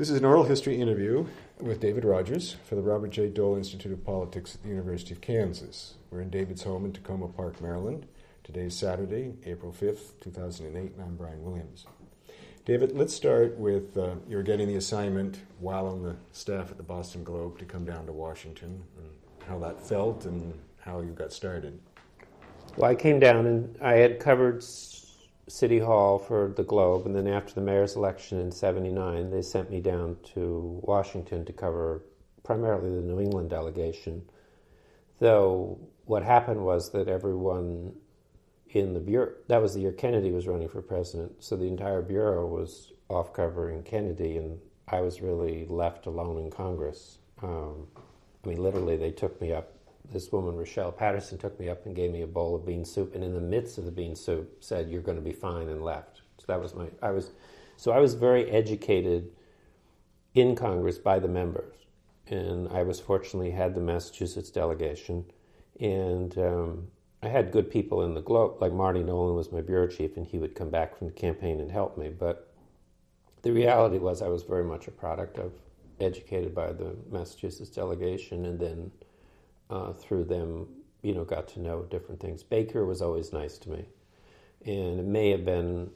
This is an oral history interview with David Rogers for the Robert J. Dole Institute of Politics at the University of Kansas. We're in David's home in Takoma Park, Maryland. Today is Saturday, April 5th, 2008, and I'm Brien Williams. David, let's start with uh, you're getting the assignment while on the staff at the Boston Globe to come down to Washington, and how that felt and how you got started. Well, I came down and I had covered City Hall for the Globe, and then after the mayor's election in '79, they sent me down to Washington to cover primarily the New England delegation. Though what happened was that everyone in the bureau that was the year Kennedy was running for president, so the entire bureau was off covering Kennedy, and I was really left alone in Congress. Um, I mean, literally, they took me up this woman, Rochelle Patterson, took me up and gave me a bowl of bean soup, and in the midst of the bean soup, said, "You're going to be fine," and left. So that was my. I was, so I was very educated in Congress by the members, and I was fortunately had the Massachusetts delegation, and um, I had good people in the Globe. Like Marty Nolan was my bureau chief, and he would come back from the campaign and help me. But the reality was, I was very much a product of educated by the Massachusetts delegation, and then uh, through them, you know, got to know different things. Baker was always nice to me, and it may have been,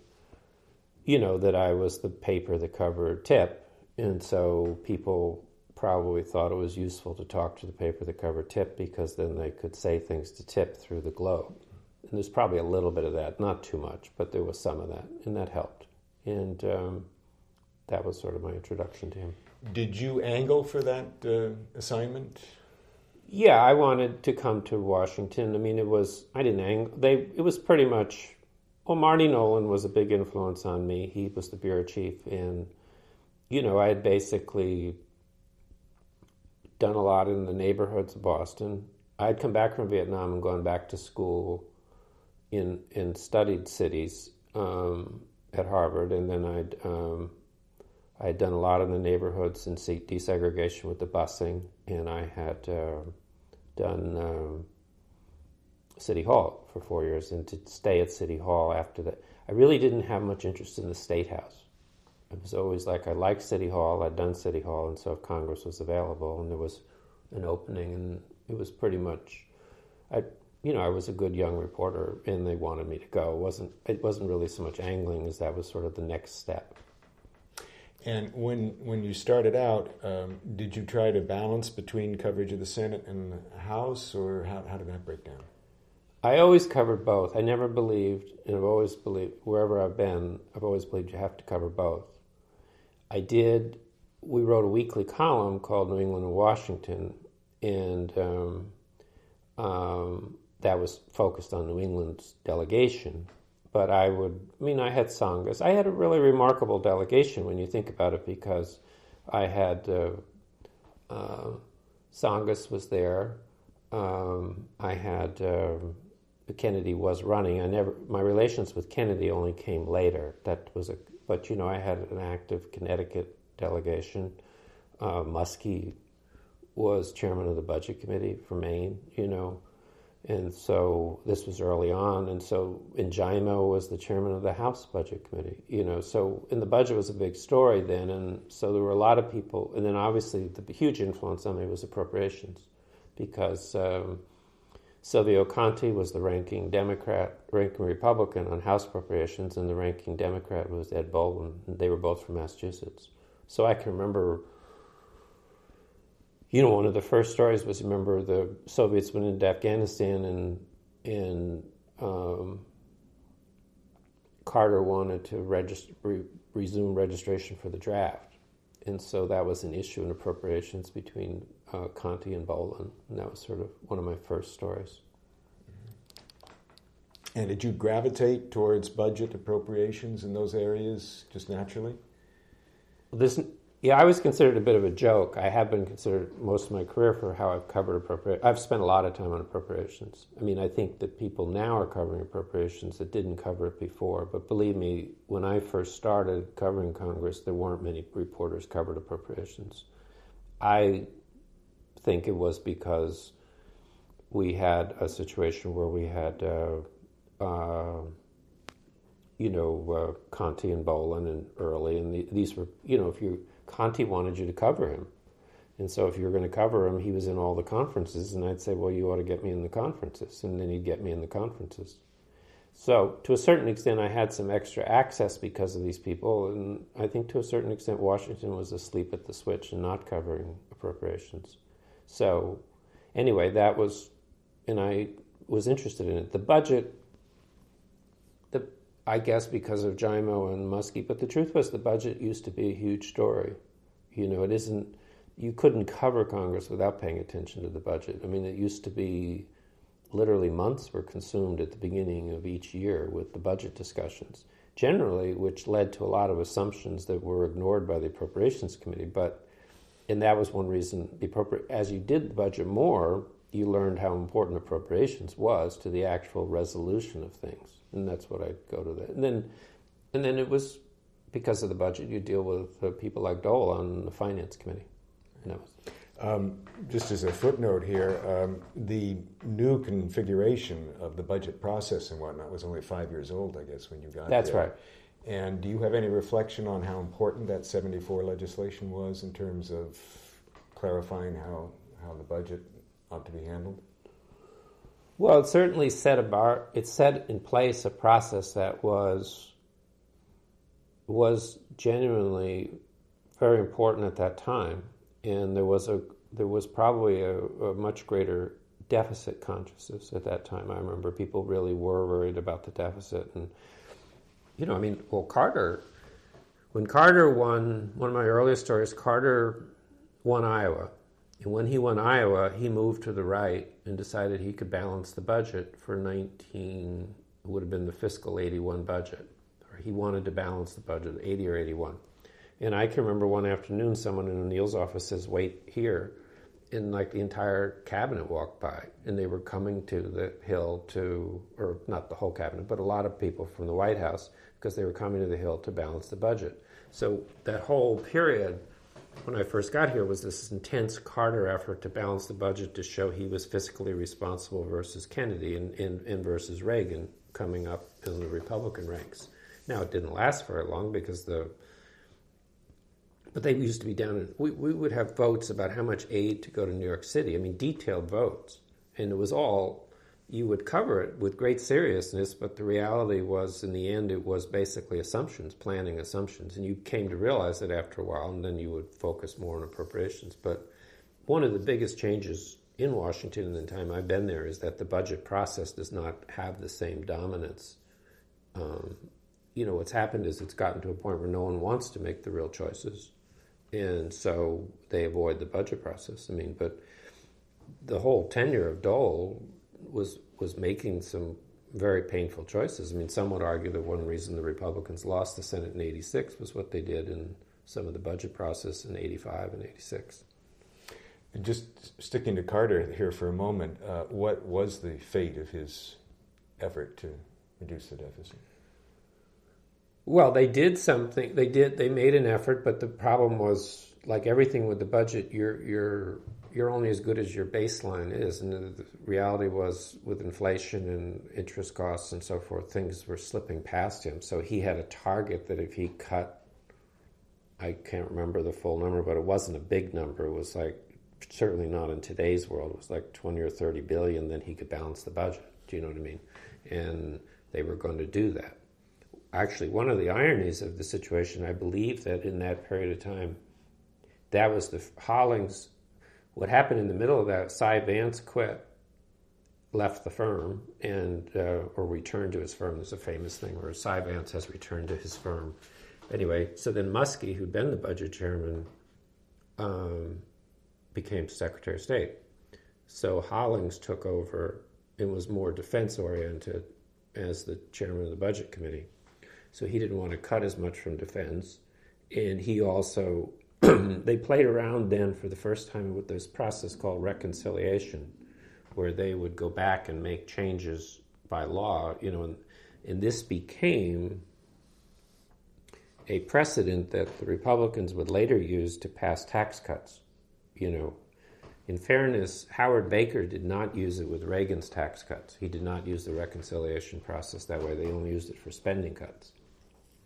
you know, that I was the paper that covered Tip, and so people probably thought it was useful to talk to the paper that covered Tip because then they could say things to Tip through the Globe. And there's probably a little bit of that, not too much, but there was some of that, and that helped. And um, that was sort of my introduction to him. Did you angle for that uh, assignment? Yeah, I wanted to come to Washington. I mean, it was I didn't ang- they it was pretty much well, Marty Nolan was a big influence on me. He was the bureau chief, and you know, I had basically done a lot in the neighborhoods of Boston. I'd come back from Vietnam and gone back to school in in studied cities um, at Harvard, and then I'd um, I had done a lot in the neighborhoods and desegregation with the busing, and I had uh, done um, City Hall for four years. And to stay at City Hall after that, I really didn't have much interest in the State House. It was always like I liked City Hall, I'd done City Hall, and so if Congress was available and there was an opening, and it was pretty much, I, you know, I was a good young reporter, and they wanted me to go. It wasn't it wasn't really so much angling as that was sort of the next step. And when when you started out, um, did you try to balance between coverage of the Senate and the House, or how, how did that break down? I always covered both. I never believed, and I've always believed, wherever I've been, I've always believed you have to cover both. I did. We wrote a weekly column called New England and Washington, and um, um, that was focused on New England's delegation but I would, I mean, I had Tsongas. I had a really remarkable delegation when you think about it because I had uh, uh, Tsongas was there. Um, I had uh, Kennedy was running. I never my relations with Kennedy only came later. That was a but you know I had an active Connecticut delegation. Uh, Muskie was chairman of the budget committee for Maine. You know, and so this was early on. And so Giaimo was the chairman of the House Budget Committee, you know. So, and the budget was a big story then. And so there were a lot of people. And then obviously the huge influence on me was appropriations because um, Silvio Conte was the ranking Democrat, ranking Republican on House appropriations, and the ranking Democrat was Ed Boland. They were both from Massachusetts. So I can remember you know, one of the first stories was remember the Soviets went into Afghanistan and and um, Carter wanted to register, re, resume registration for the draft, and so that was an issue in appropriations between uh, Conte and Boland, and that was sort of one of my first stories. And did you gravitate towards budget appropriations in those areas just naturally? This yeah, I was considered a bit of a joke. I have been considered most of my career for how I've covered appropriations. I've spent a lot of time on appropriations. I mean, I think that people now are covering appropriations that didn't cover it before. But believe me, when I first started covering Congress, there weren't many reporters covered appropriations. I think it was because we had a situation where we had, uh, uh, you know, uh, Conte and Boland and Early, and the, these were, you know, if you Conte wanted you to cover him. And so if you were going to cover him, he was in all the conferences, and I'd say, well, you ought to get me in the conferences. And then he'd get me in the conferences. So to a certain extent, I had some extra access because of these people. And I think to a certain extent, Washington was asleep at the switch and not covering appropriations. So anyway, that was, and I was interested in it. The budget, the, I guess because of Giaimo and Muskie, but the truth was the budget used to be a huge story. You know, it isn't you couldn't cover Congress without paying attention to the budget. I mean, it used to be literally months were consumed at the beginning of each year with the budget discussions, generally, which led to a lot of assumptions that were ignored by the Appropriations Committee. But, and that was one reason, the appropri- as you did the budget more, you learned how important appropriations was to the actual resolution of things. And that's what I'd go to that. And then, and then it was because of the budget, you deal with uh, people like Dole on the Finance Committee. No. Um, just as a footnote here, um, the new configuration of the budget process and whatnot was only five years old, I guess, when you got there. That's there. right. And do you have any reflection on how important that 74 legislation was in terms of clarifying how, how the budget ought to be handled? Well, it certainly set a bar. It set in place a process that was was genuinely very important at that time and there was a there was probably a, a, much greater deficit consciousness at that time. I remember people really were worried about the deficit, and you know, I mean, well, Carter, when Carter won, one of my earliest stories, Carter won Iowa, and when he won Iowa, he moved to the right and decided he could balance the budget for 19 would have been the fiscal 81 budget, or he wanted to balance the budget 80 or 81. And I can remember one afternoon, someone in O'Neill's office says, "Wait here," and like the entire cabinet walked by, and they were coming to the Hill to, or not the whole cabinet, but a lot of people from the White House because they were coming to the Hill to balance the budget. So that whole period, when I first got here, was this intense Carter effort to balance the budget to show he was fiscally responsible versus Kennedy and, and, and versus Reagan coming up in the Republican ranks. Now it didn't last very long because the but they used to be down in, we, we would have votes about how much aid to go to New York City. I mean, detailed votes. And it was all, you would cover it with great seriousness, but the reality was, in the end, it was basically assumptions, planning assumptions. And you came to realize it after a while, and then you would focus more on appropriations. But one of the biggest changes in Washington in the time I've been there is that the budget process does not have the same dominance. Um, you know, what's happened is it's gotten to a point where no one wants to make the real choices and so they avoid the budget process. I mean, but the whole tenure of Dole was was making some very painful choices. I mean, some would argue that one reason the Republicans lost the Senate in '86 was what they did in some of the budget process in '85 and '86. And just sticking to Carter here for a moment, uh, what was the fate of his effort to reduce the deficit? Well, they did something. They did. They made an effort, but the problem was, like everything with the budget, you're you're you're only as good as your baseline is, and the reality was, with inflation and interest costs and so forth, things were slipping past him. So he had a target that if he cut, I can't remember the full number, but it wasn't a big number. It was like certainly not in today's world. It was like twenty or thirty billion. Then he could balance the budget. Do you know what I mean? And they were going to do that actually one of the ironies of the situation, I believe that in that period of time, that was the Hollings. What happened in the middle of that, Cy Vance quit, left the firm, and uh, or returned to his firm. There's a famous thing where Cy Vance has returned to his firm. Anyway, so then Muskie, who'd been the budget chairman, um, became Secretary of State. So Hollings took over and was more defense oriented as the chairman of the budget committee so he didn't want to cut as much from defense. And he also, they played around then for the first time with this process called reconciliation, where they would go back and make changes by law, you know, and, and this became a precedent that the Republicans would later use to pass tax cuts. You know, in fairness, Howard Baker did not use it with Reagan's tax cuts. He did not use the reconciliation process that way. They only used it for spending cuts.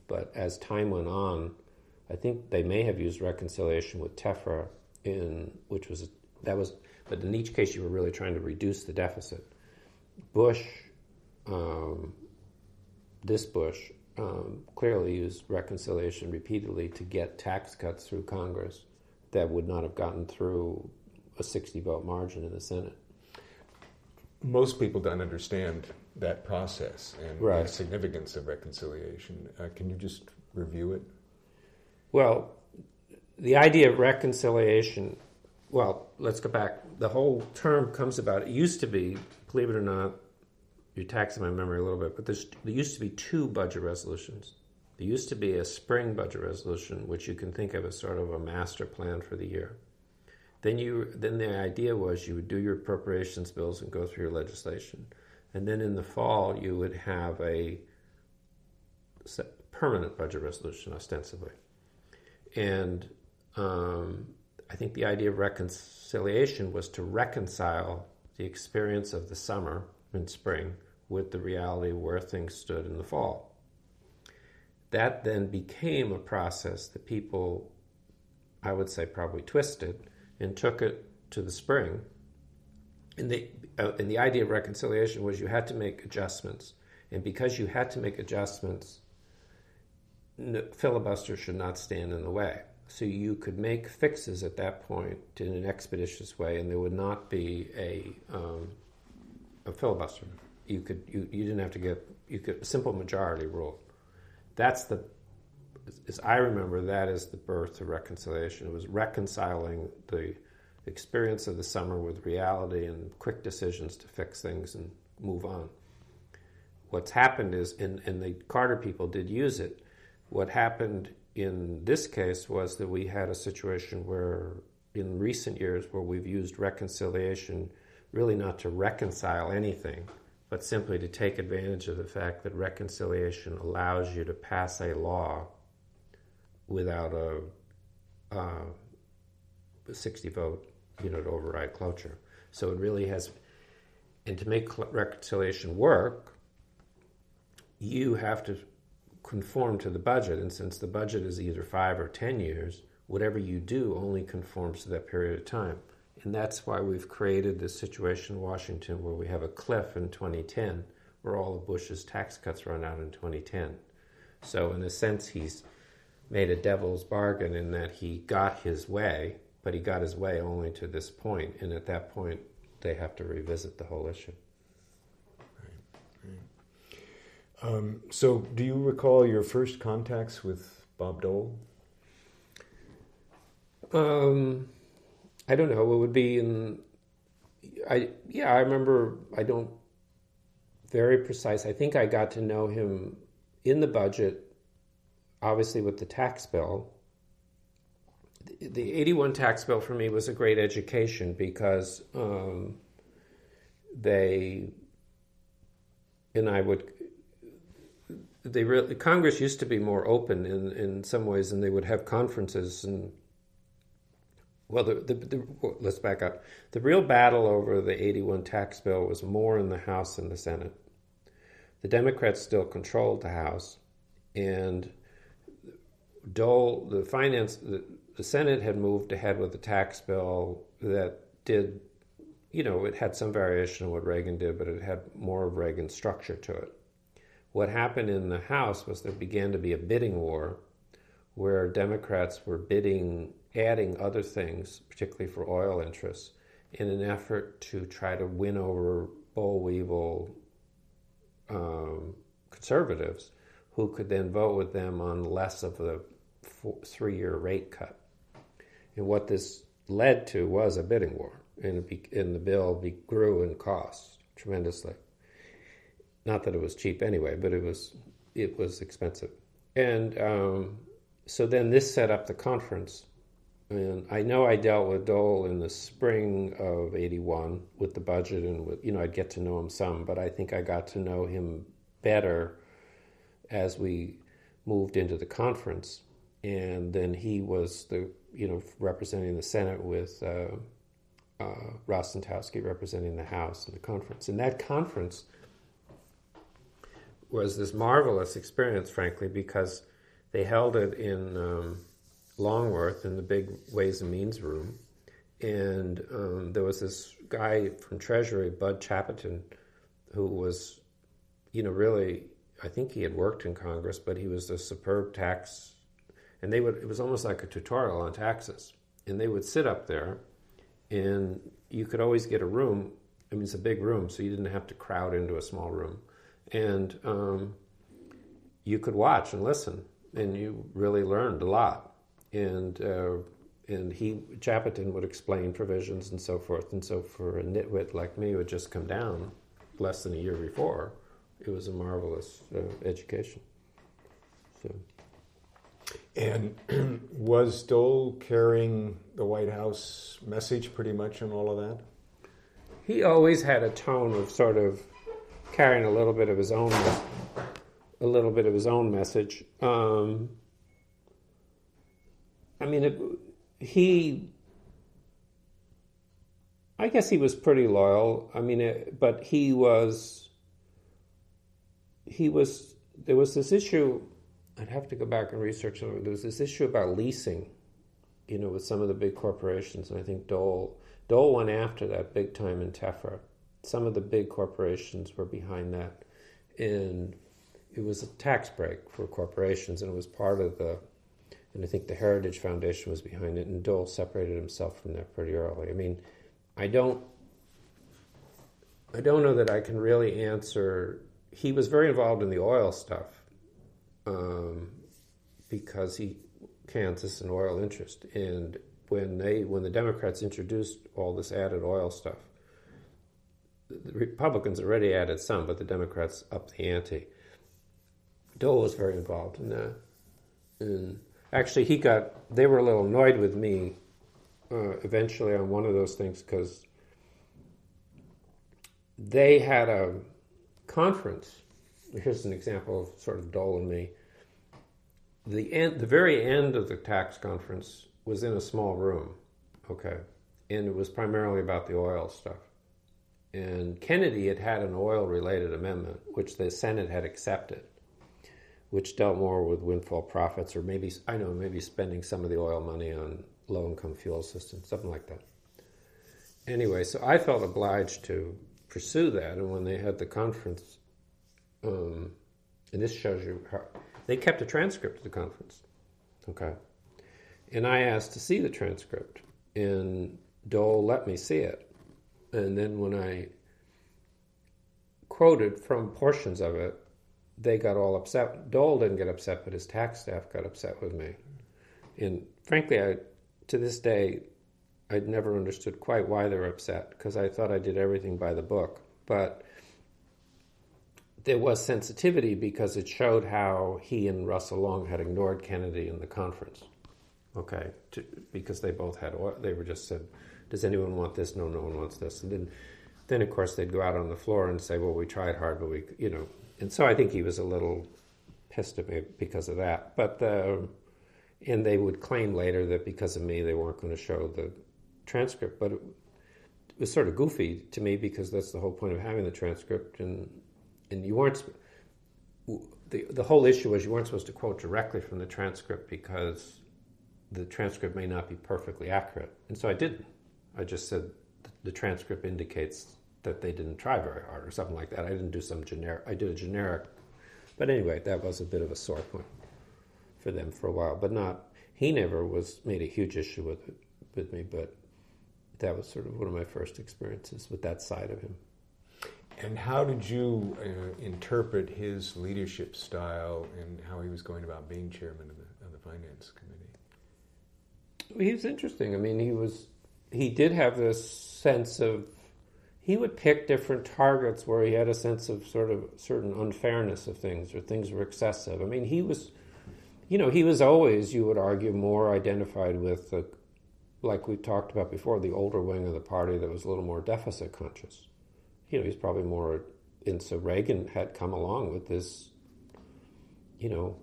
But as time went on, I think they may have used reconciliation with TEFRA in which was that was, but in each case you were really trying to reduce the deficit. Bush, um, this Bush, um, clearly used reconciliation repeatedly to get tax cuts through Congress that would not have gotten through a 60 vote margin in the Senate. Most people don't understand that process and right. the significance of reconciliation. Uh, can you just review it? Well, the idea of reconciliation, well, let's go back. The whole term comes about, it used to be, believe it or not, you're taxing my memory a little bit, but there used to be two budget resolutions. There used to be a spring budget resolution, which you can think of as sort of a master plan for the year. Then you, then the idea was you would do your appropriations bills and go through your legislation, and then in the fall you would have a permanent budget resolution, ostensibly. And um, I think the idea of reconciliation was to reconcile the experience of the summer and spring with the reality where things stood in the fall. That then became a process that people, I would say, probably twisted and took it to the spring. And the, uh, and the idea of reconciliation was you had to make adjustments. And because you had to make adjustments, filibuster should not stand in the way. So you could make fixes at that point in an expeditious way, and there would not be a, um, a filibuster. You could you, you didn't have to get you could simple majority rule. That's the as I remember that is the birth of reconciliation. It was reconciling the experience of the summer with reality and quick decisions to fix things and move on. What's happened is, and, and the Carter people did use it. What happened in this case was that we had a situation where, in recent years, where we've used reconciliation really not to reconcile anything, but simply to take advantage of the fact that reconciliation allows you to pass a law without a, uh, 60 vote, you know, to override cloture. So it really has, and to make reconciliation work, you have to conform to the budget. And since the budget is either five or 10 years, whatever you do only conforms to that period of time. And that's why we've created this situation in Washington where we have a cliff in 2010 where all of Bush's tax cuts run out in 2010. So, in a sense, he's made a devil's bargain in that he got his way, but he got his way only to this point, and at that point, they have to revisit the whole issue. Um, so, do you recall your first contacts with Bob Dole? Um, I don't know. It would be in. I yeah, I remember. I don't very precise. I think I got to know him in the budget, obviously with the tax bill. The, the 81 tax bill for me was a great education because um, they and I would they Congress used to be more open in in some ways, and they would have conferences and. Well, the, the, the, let's back up. The real battle over the 81 tax bill was more in the House than the Senate. The Democrats still controlled the House, and Dole, the finance, the, the Senate had moved ahead with the tax bill that did, you know, it had some variation of what Reagan did, but it had more of Reagan's structure to it. What happened in the House was there began to be a bidding war where Democrats were bidding, adding other things, particularly for oil interests, in an effort to try to win over boll weevil um, conservatives who could then vote with them on less of the three year rate cut. And what this led to was a bidding war, and, be, and the bill be, grew in cost tremendously. Not that it was cheap anyway, but it was it was expensive. And um, so then this set up the conference. And I know I dealt with Dole in the spring of '81 with the budget, and with you know I'd get to know him some, but I think I got to know him better as we moved into the conference. And then he was the you know representing the Senate with uh, uh, representing the House in the conference. And that conference was this marvelous experience, frankly, because they held it in um, Longworth in the big Ways and Means room, and um, there was this guy from Treasury, Bud Chapoton, who was, you know, really, I think he had worked in Congress, but he was a superb tax, and they would, it was almost like a tutorial on taxes. And they would sit up there, and you could always get a room. I mean, it's a big room, so you didn't have to crowd into a small room. And um, you could watch and listen, and you really learned a lot. And uh, and he Chapoton would explain provisions and so forth. And so for a nitwit like me who had just come down less than a year before, it was a marvelous uh, education. So. And was Dole carrying the White House message pretty much and all of that? He always had a tone of sort of carrying a little bit of his own, a little bit of his own message. Um, I mean, it, he I guess he was pretty loyal. I mean, it, but he was he was there was this issue. I'd have to go back and research. There was this issue about leasing, you know, with some of the big corporations, and I think Dole Dole went after that big time in Tefra. Some of the big corporations were behind that, and it was a tax break for corporations, and it was part of the and I think the Heritage Foundation was behind it, and Dole separated himself from that pretty early. I mean, I don't, I don't know that I can really answer. He was very involved in the oil stuff um, because he Kansas an oil interest, and when they when the Democrats introduced all this added oil stuff, the Republicans already added some, but the Democrats upped the ante. Dole was very involved in that, and actually he got they were a little annoyed with me uh, eventually on one of those things because they had a conference. Here's an example of sort of Dole and me. The end the very end of the tax conference was in a small room okay? And it was primarily about the oil stuff and kennedy had had an oil related amendment which the senate had accepted which dealt more with windfall profits or maybe, I know, maybe spending some of the oil money on low income fuel systems, something like that. Anyway, so I felt obliged to pursue that. And when they had the conference, um, and this shows you how they kept a transcript of the conference. Okay. And I asked to see the transcript, and Dole let me see it. And then when I quoted from portions of it, they got all upset. Dole didn't get upset, but his tax staff got upset with me. And frankly, I, to this day, I'd never understood quite why they were upset because I thought I did everything by the book. But there was sensitivity because it showed how he and Russell Long had ignored Kennedy in the conference. Okay, to, because they both had, they were just said, "Does anyone want this?" No, no one wants this. And then, then of course they'd go out on the floor and say, "Well, we tried hard, but we, you know, and so I think he was a little pissed at me because of that. But uh, and they would claim later that because of me they weren't going to show the transcript. But it, it, was sort of goofy to me because that's the whole point of having the transcript, and and you weren't. The, the whole issue was you weren't supposed to quote directly from the transcript because the transcript may not be perfectly accurate. And so I didn't. I just said the transcript indicates that they didn't try very hard or something like that. I didn't do some generic, I did a generic. But anyway, that was a bit of a sore point for them for a while, but not, he never was, made a huge issue with it, with me, but that was sort of one of my first experiences with that side of him. And how did you uh, interpret his leadership style and how he was going about being chairman of the, of the finance committee? He was interesting. I mean, he was he did have this sense of he would pick different targets where he had a sense of sort of certain unfairness of things or things were excessive. I mean, he was, you know, he was always, you would argue, more identified with the, like we talked about before, the older wing of the party that was a little more deficit conscious. You know, he's probably more, and so Reagan had come along with this, you know,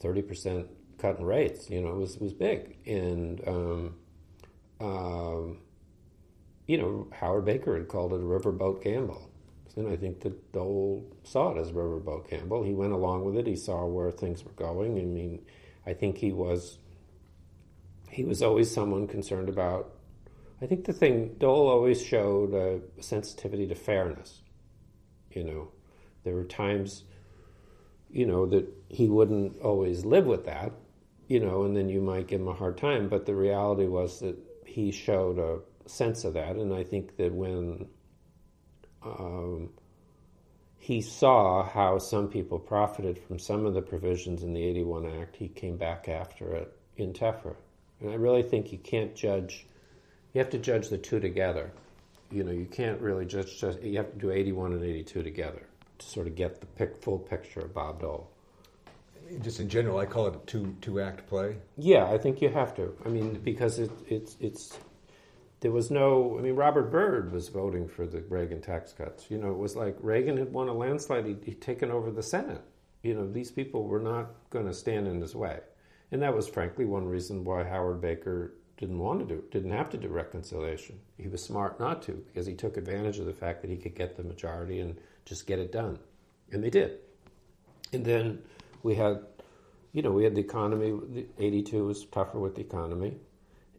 30% cut in rates, you know, it was, it was big. And, um, um, you know, Howard Baker had called it a riverboat gamble. And I think that Dole saw it as riverboat gamble. He went along with it. He saw where things were going. I mean, I think he was he was always someone concerned about. I think the thing Dole always showed a sensitivity to fairness. You know, there were times, you know, that he wouldn't always live with that, you know, and then you might give him a hard time. But the reality was that he showed a sense of that, and I think that when um, he saw how some people profited from some of the provisions in the 81 Act, he came back after it in TEFRA. And I really think you can't judge, you have to judge the two together. You know, you can't really judge, just, you have to do 81 and 82 together to sort of get the full picture of Bob Dole. Just in general, I call it a two two act play. Yeah, I think you have to. I mean, because it, it's it's there was no. I mean, Robert Byrd was voting for the Reagan tax cuts. You know, it was like Reagan had won a landslide. He'd, he'd taken over the Senate. You know, these people were not going to stand in his way, and that was frankly one reason why Howard Baker didn't want to do, didn't have to do reconciliation. He was smart not to because he took advantage of the fact that he could get the majority and just get it done, and they did. And then we had, you know, we had the economy. Eighty-two was tougher with the economy,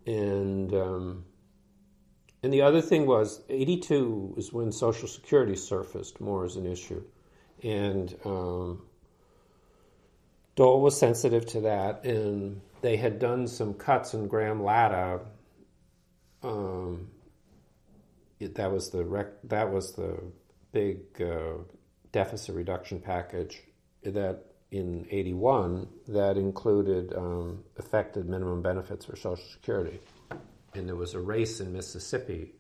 and um, and the other thing was '82 was when Social Security surfaced more as an issue, and um, Dole was sensitive to that, and they had done some cuts in Gramm Latta. Um, it, that was the rec- that was the big uh, deficit reduction package that in 81 that included um, affected minimum benefits for Social Security. And there was a race in Mississippi.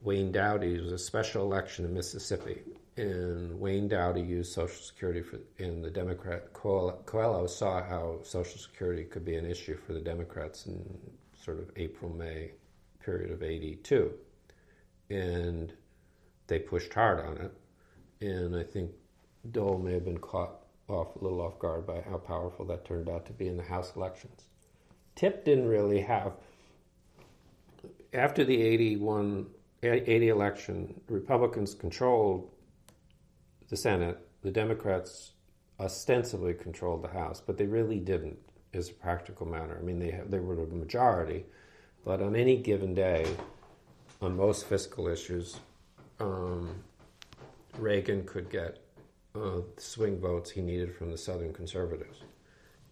Wayne Dowdy, was a special election in Mississippi. And Wayne Dowdy used Social Security for, and the Democrat, Coelho saw how Social Security could be an issue for the Democrats in sort of April, May period of 82. And they pushed hard on it. And I think Dole may have been caught off a little off guard by how powerful that turned out to be in the House elections. Tip didn't really have after the 81 80 election, Republicans controlled the Senate. The Democrats ostensibly controlled the House, but they really didn't, as a practical matter. I mean, they they were the majority, but on any given day, on most fiscal issues, um, Reagan could get uh, swing votes he needed from the Southern conservatives.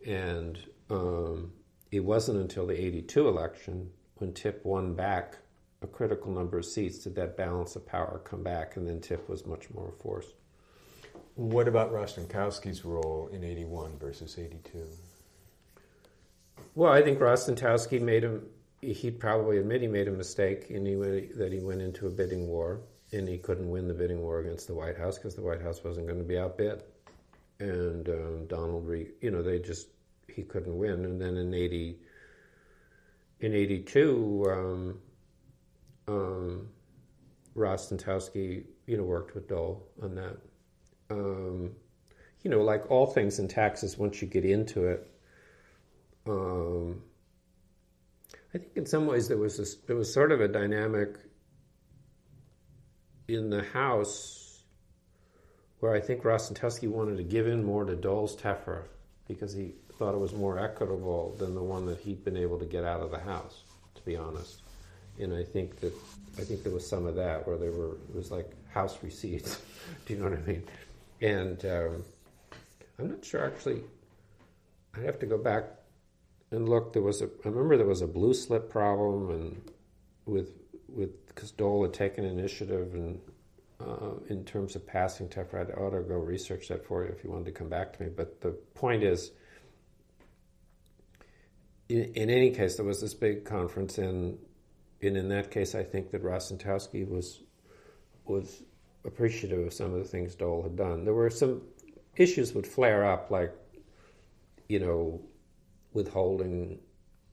And um, it wasn't until the 82 election when Tip won back a critical number of seats did that balance of power come back, and then Tip was much more a force. What about Rostenkowski's role in 81 versus 82? Well, I think Rostenkowski made him, he'd probably admit he made a mistake in he, that he went into a bidding war and he couldn't win the bidding war against the White House because the White House wasn't going to be outbid. And um, Donald Regan, you know, they just he couldn't win. And then in eighty, in eighty two, um, um, Rostenkowski, you know, worked with Dole on that. Um, you know, like all things in taxes, once you get into it, um, I think in some ways there was there was sort of a dynamic in the House where I think Rostenkowski wanted to give in more to Dole's TEFRA because he thought it was more equitable than the one that he'd been able to get out of the House, to be honest. And I think that I think there was some of that where there were it was like House receipts. Do you know what I mean? And um, I'm not sure actually. I have to go back and look. There was a I remember there was a blue slip problem and with with because Dole had taken initiative and uh, in terms of passing TEFRA, I ought to go research that for you if you wanted to come back to me. But the point is, in, in any case, there was this big conference, and, and in that case, I think that Rostenkowski was was appreciative of some of the things Dole had done. There were some issues would flare up, like you know, withholding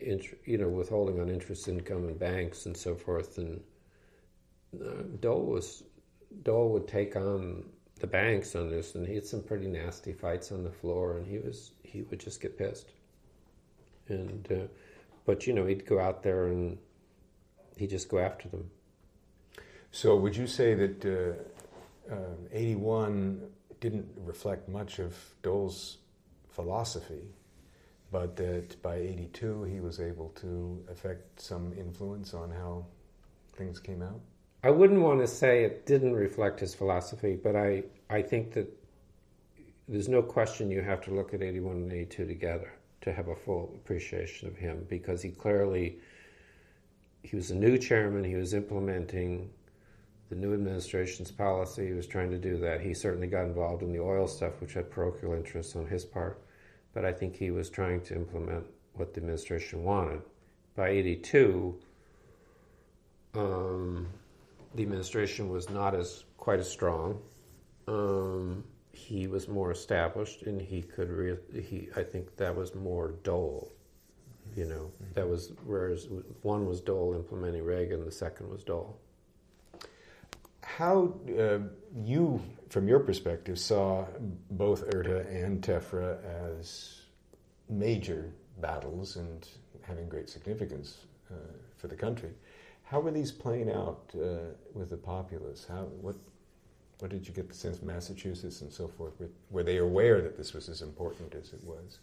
you know, withholding on interest income in banks and so forth. And uh, Dole was Dole would take on the banks on this, and he had some pretty nasty fights on the floor, and he was he would just get pissed. And uh, but you know, he'd go out there and he'd just go after them. So, would you say that uh, um, '81 didn't reflect much of Dole's philosophy? but that by 82 he was able to affect some influence on how things came out? I wouldn't want to say it didn't reflect his philosophy, but I, I think that there's no question you have to look at 81 and 82 together to have a full appreciation of him because he clearly he was a new chairman he was implementing the new administration's policy he was trying to do that. He certainly got involved in the oil stuff which had parochial interests on his part but i think he was trying to implement what the administration wanted. By 82 um, the administration was not as quite as strong. Um, he was more established and he could re- he I think that was more Dole you know. Mm-hmm. that was whereas one was Dole implementing Reagan the second was Dole. How uh, you from your perspective saw both ERTA and TEFRA as major battles and having great significance uh, for the country how were these playing out uh, with the populace how what what did you get the sense Massachusetts and so forth? Were, were they aware that this was as important as it was?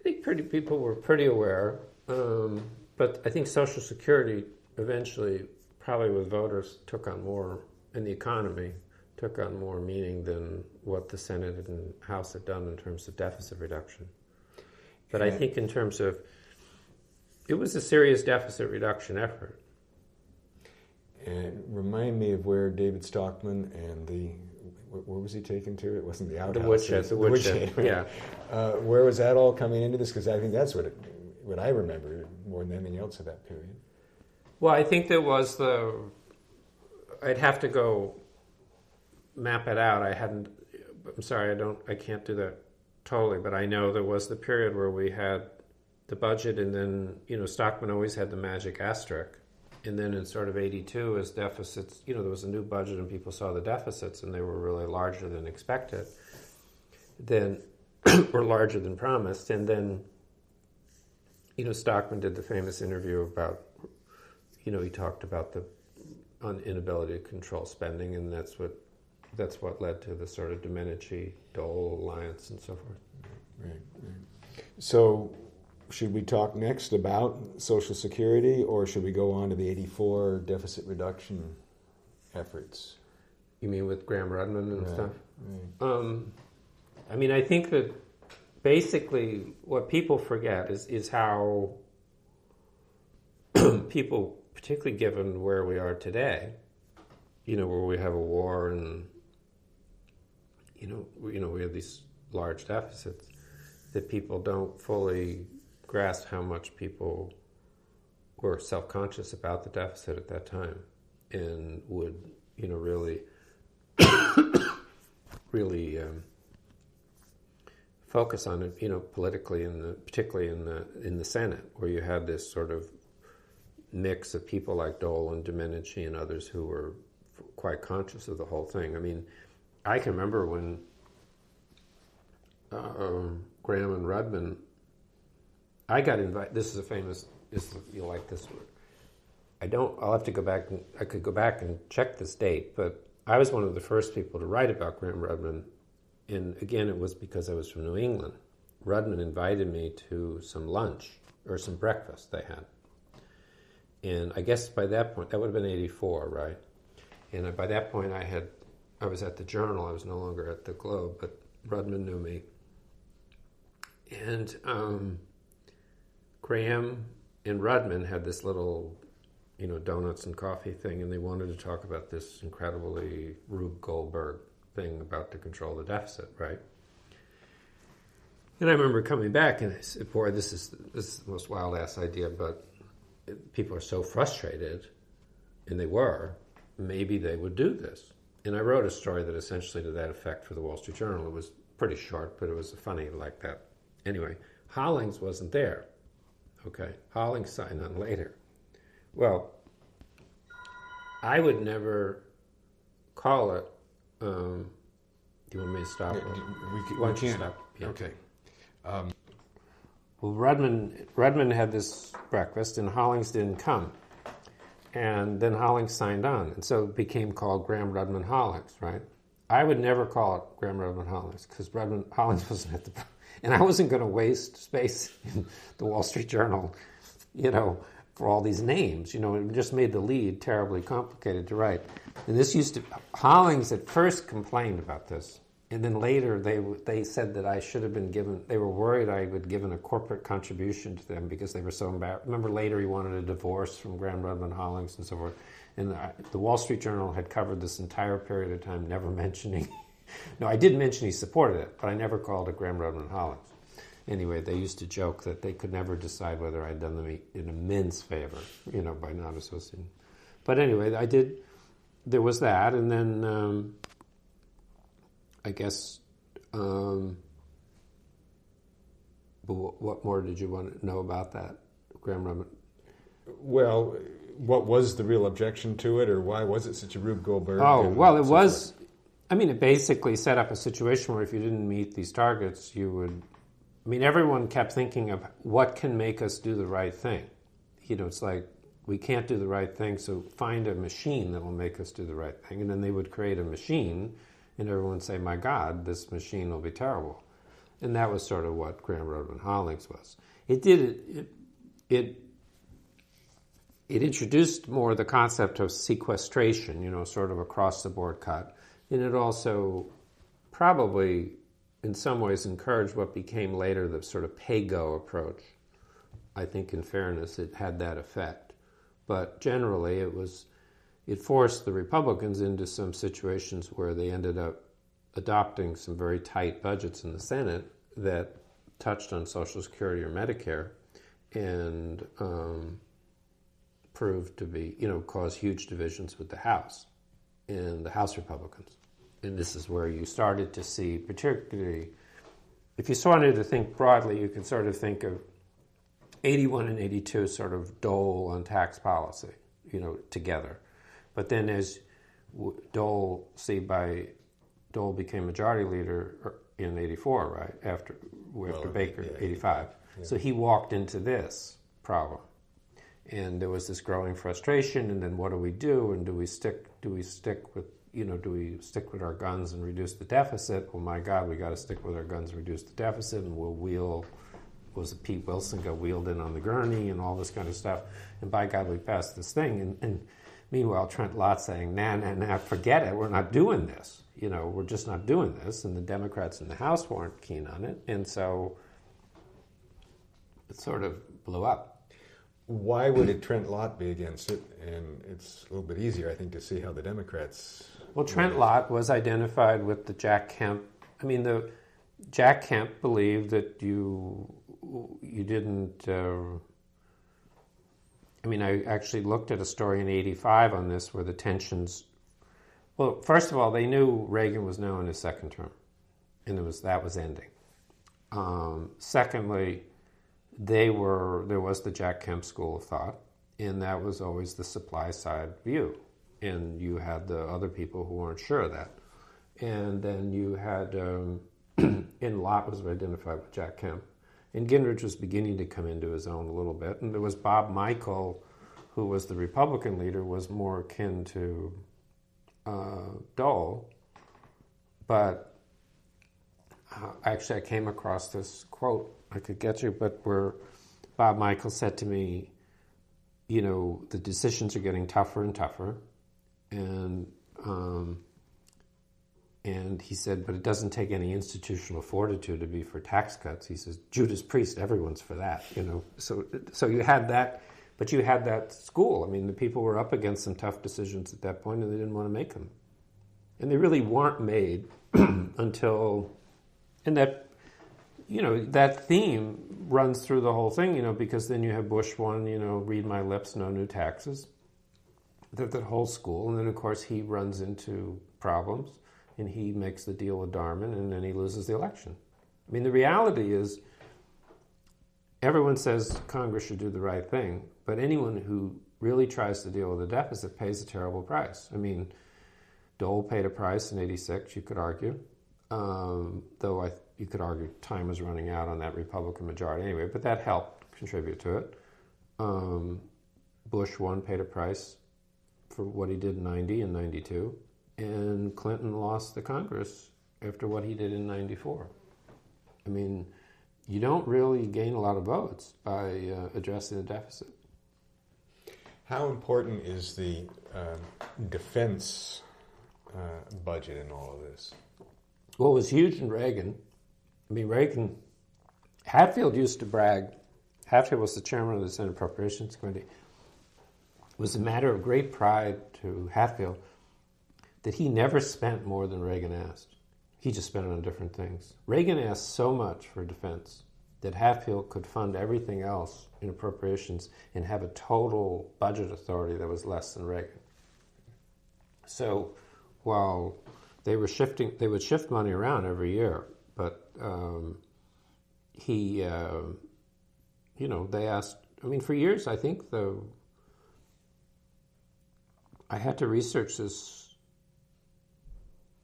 I think pretty people were pretty aware, um, but I think Social Security eventually, probably with voters, took on more, in the economy, took on more meaning than what the Senate and House had done in terms of deficit reduction. But I think in terms of, it was a serious deficit reduction effort. And remind me of where David Stockman and the where was he taken to? It wasn't the outhouse. The woodshed. The woodshed. Yeah. Uh, where was that all coming into this? Because I think that's what it, what I remember more than anything else of that period. Well, I think there was the. I'd have to go map it out. I hadn't. I'm sorry. I don't. I can't do that totally. But I know there was the period where we had the budget, and then you know Stockman always had the magic asterisk and then in sort of 82 as deficits you know there was a new budget and people saw the deficits and they were really larger than expected then or larger than promised and then you know stockman did the famous interview about you know he talked about the inability to control spending and that's what that's what led to the sort of domenici dole alliance and so forth right, right. so should we talk next about Social Security, or should we go on to the 84 deficit reduction efforts? You mean with Gramm Rudman and right, stuff? Right. Um, I mean, I think that basically what people forget is, is how people, particularly given where we are today, you know, where we have a war and, you know, you know, we have these large deficits, that people don't fully grasp how much people were self-conscious about the deficit at that time and would, you know, really, really um, focus on it, you know, politically, in the, particularly in the in the Senate, where you had this sort of mix of people like Dole and Domenici and others who were quite conscious of the whole thing. I mean, I can remember when uh, um, Gramm and Rudman I got invited. This is a famous. This you like this one. I don't. I'll have to go back. And, I could go back and check this date, but I was one of the first people to write about Gramm-Rudman, and again, it was because I was from New England. Rudman invited me to some lunch or some breakfast they had, and I guess by that point, that would have been '84, right? And by that point, I had. I was at the Journal. I was no longer at the Globe, but Rudman knew me, and. Um, Gramm and Rudman had this little, you know, donuts and coffee thing, and they wanted to talk about this incredibly Rube Goldberg thing about to control the deficit, right? And I remember coming back and I said, "Boy, this is this is the most wild ass idea, but people are so frustrated, and they were. Maybe they would do this." And I wrote a story that essentially to that effect for the Wall Street Journal. It was pretty short, but it was funny like that. Anyway, Hollings wasn't there. Okay, Hollings signed on later. Well, I would never call it. Um, do you want me to stop? We, can, Why don't you stop? Yeah. Okay. Um. Well, Rudman Rudman had this breakfast, and Hollings didn't come, and then Hollings signed on, and so it became called Gramm-Rudman Hollings, right? I would never call it Gramm-Rudman Hollings because Rudman Hollings wasn't at the and I wasn't going to waste space in the Wall Street Journal, you know, for all these names. You know, it just made the lead terribly complicated to write. And this used to, Hollings at first complained about this. And then later they, they said that I should have been given, they were worried I had given a corporate contribution to them because they were so embarrassed. Remember later he wanted a divorce from Gramm Rudman Hollings and so forth. And the, the Wall Street Journal had covered this entire period of time, never mentioning. No, I did mention he supported it, but I never called it Gramm Rudman Hollings. Anyway, they used to joke that they could never decide whether I'd done them an immense favor, you know, by not associating. But anyway, I did. There was that, and then um, I guess. Um, but what more did you want to know about that, Gramm Rudman? Well, what was the real objection to it, or why was it such a Rube Goldberg? Oh, well, it was. I mean, it basically set up a situation where if you didn't meet these targets, you would. I mean, everyone kept thinking of what can make us do the right thing. You know, it's like we can't do the right thing, so find a machine that will make us do the right thing. And then they would create a machine, and everyone would say, "My God, this machine will be terrible." And that was sort of what Gramm Rudman Hollings was. It did. It, it it introduced more the concept of sequestration, you know, sort of across the board cut. And it also probably, in some ways, encouraged what became later the sort of pay-go approach. I think, in fairness, it had that effect. But generally, it was it forced the Republicans into some situations where they ended up adopting some very tight budgets in the Senate that touched on Social Security or Medicare, and um, proved to be, you know, cause huge divisions with the House and the House Republicans. And this is where you started to see, particularly, if you wanted to think broadly, you can sort of think of 81 and 82 sort of Dole on tax policy, you know, together. But then as Dole, see, by Dole became majority leader er, in 84, right? After, after well, Baker, yeah, 85. Yeah. So he walked into this problem and there was this growing frustration and then what do we do and do we stick do we stick with you know do we stick with our guns and reduce the deficit? Well my god we got to stick with our guns and reduce the deficit and we'll wheel was it Pete Wilson got wheeled in on the gurney and all this kind of stuff? And by god we passed this thing. And, and meanwhile Trent Lott saying nah nah nah forget it. We're not doing this. You know we're just not doing this. And the Democrats in the House weren't keen on it. And so it sort of blew up. Why would a Trent Lott be against it? And it's a little bit easier, I think, to see how the Democrats. Well, Trent Lott was identified with the Jack Kemp. I mean, the Jack Kemp believed that you you didn't. Uh, I mean, I actually looked at a story in '85 on this where the tensions. Well, first of all, they knew Reagan was now in his second term, and it was that was ending. Um, secondly, they were there was the Jack Kemp school of thought, and that was always the supply side view, and you had the other people who weren't sure of that, and then you had um, and Lott was identified with Jack Kemp, and Gingrich was beginning to come into his own a little bit, and there was Bob Michel, who was the Republican leader, was more akin to uh, Dole, but uh, actually I came across this quote. I could get you, but where Bob Michel said to me, you know, the decisions are getting tougher and tougher, and um, and he said, but it doesn't take any institutional fortitude to be for tax cuts. He says, Judas Priest, everyone's for that, you know. So so you had that, but you had that school. I mean, the people were up against some tough decisions at that point, and they didn't want to make them, and they really weren't made until, and that you know, that theme runs through the whole thing, you know, because then you have Bush one, you know, read my lips, no new taxes. That the whole school, and then of course he runs into problems, and he makes the deal with Darman, and then he loses the election. I mean, the reality is, everyone says Congress should do the right thing, but anyone who really tries to deal with a deficit pays a terrible price. I mean, Dole paid a price in '86, you could argue, um, though I you could argue time was running out on that Republican majority anyway, but that helped contribute to it. Um, Bush one paid a price for what he did in 90 and 92, and Clinton lost the Congress after what he did in 94. I mean, you don't really gain a lot of votes by uh, addressing the deficit. How important is the um, defense uh, budget in all of this? Well, it was huge in Reagan. I mean, Reagan, Hatfield used to brag. Hatfield was the chairman of the Senate Appropriations Committee. It was a matter of great pride to Hatfield that he never spent more than Reagan asked. He just spent it on different things. Reagan asked so much for defense that Hatfield could fund everything else in appropriations and have a total budget authority that was less than Reagan. So while they were shifting, they would shift money around every year, but um, he, uh, you know, they asked. I mean, for years, I think the I had to research this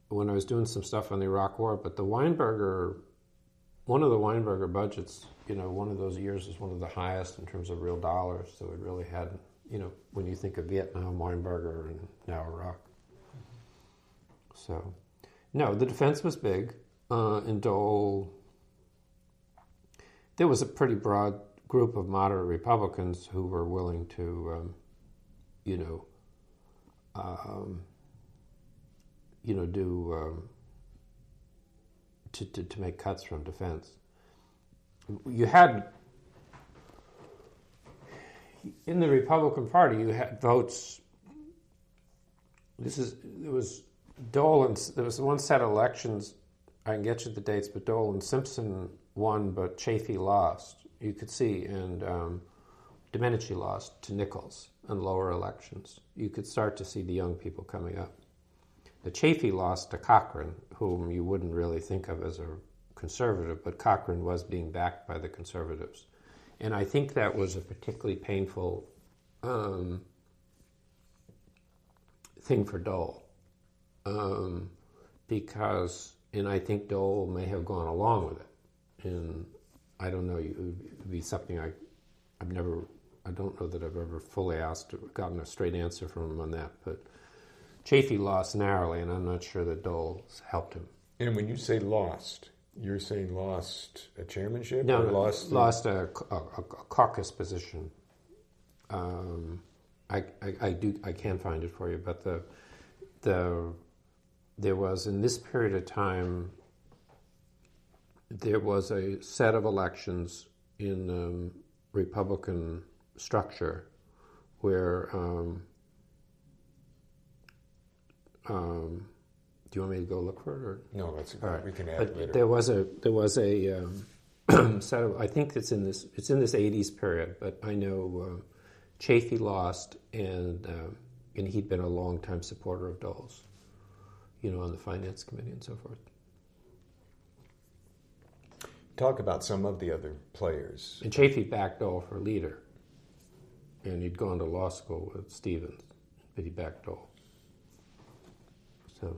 when I was doing some stuff on the Iraq War, but the Weinberger, one of the Weinberger budgets, you know, one of those years was one of the highest in terms of real dollars. So it really had, you know, when you think of Vietnam, Weinberger, and now Iraq. So, no, the defense was big. Uh, and Dole, there was a pretty broad group of moderate Republicans who were willing to, um, you know, um, you know, do um, to, to, to make cuts from defense. You had in the Republican Party, you had votes. This is it was Dole and there was one set of elections. I can get you the dates, but Dole and Simpson won, but Chafee lost. You could see, and um, Domenici lost to Nickles in lower elections. You could start to see the young people coming up. The Chafee lost to Cochran, whom you wouldn't really think of as a conservative, but Cochran was being backed by the conservatives. And I think that was a particularly painful um, thing for Dole. Um, because, and I think Dole may have gone along with it. And I don't know, it would be something I, I've never I don't know that I've ever fully asked or gotten a straight answer from him on that. But Chafee lost narrowly, and I'm not sure that Dole helped him. And when you say lost, you're saying lost a chairmanship? No, or lost lost a, a, a, caucus position. Um, I, I, I, do I can find it for you, but the the there was in this period of time there was a set of elections in um, Republican structure where um, um, do you want me to go look for it? Or? No, that's all right. We can add but it later. There was a there was a um, set of I think it's in this it's in this '80s period, but I know uh, Chafee lost, and uh, and he'd been a long time supporter of Dole's, you know, on the finance committee and so forth. Talk about some of the other players. And Chafee backed Dole for leader and he'd gone to law school with Stevens, but he backed off. So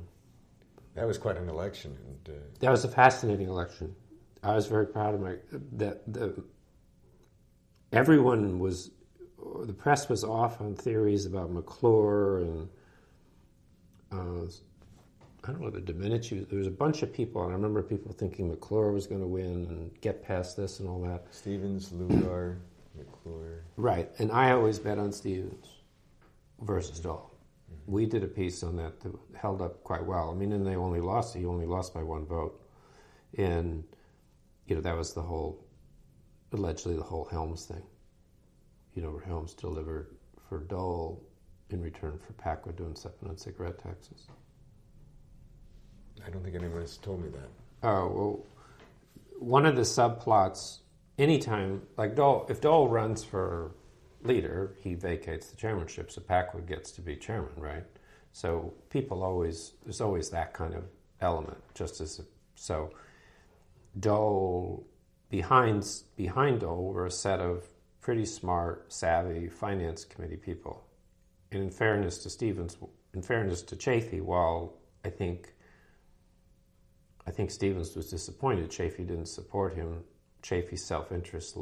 that was quite an election, and uh... that was a fascinating election. I was very proud of my that the everyone was the press was off on theories about McClure and uh, I don't know the Domenici. There was a bunch of people, and I remember people thinking McClure was going to win and get past this and all that. Stevens, Lugar. McClure. Right, and I always bet on Stevens versus Dole. Mm-hmm. We did a piece on that that held up quite well. I mean, and they only lost. He only lost by one vote, and you know that was the whole, allegedly the whole Helms thing. You know, where Helms delivered for Dole in return for Packwood doing something on cigarette taxes. I don't think anyone has told me that. Oh well, one of the subplots anytime, like Dole, if Dole runs for leader, he vacates the chairmanship, so Packwood gets to be chairman, right? So people always, there's always that kind of element, just as, so Dole, behind, behind Dole were a set of pretty smart, savvy finance committee people. And in fairness to Stevens, in fairness to Chafee, while I think I think Stevens was disappointed Chafee didn't support him Chafee's self interest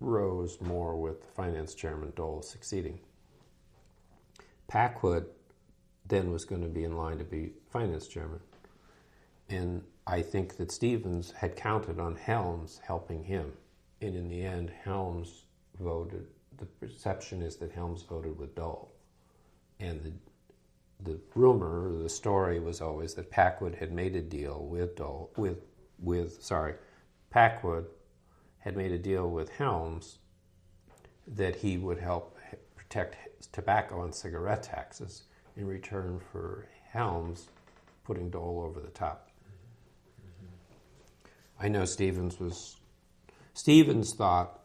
rose more with finance chairman Dole succeeding. Packwood then was going to be in line to be finance chairman. And I think that Stevens had counted on Helms helping him. And in the end, Helms voted, the perception is that Helms voted with Dole. And the the rumor, the story was always that Packwood had made a deal with Dole, with with sorry, Packwood had made a deal with Helms that he would help protect tobacco and cigarette taxes in return for Helms putting Dole over the top. I know Stevens was Stevens thought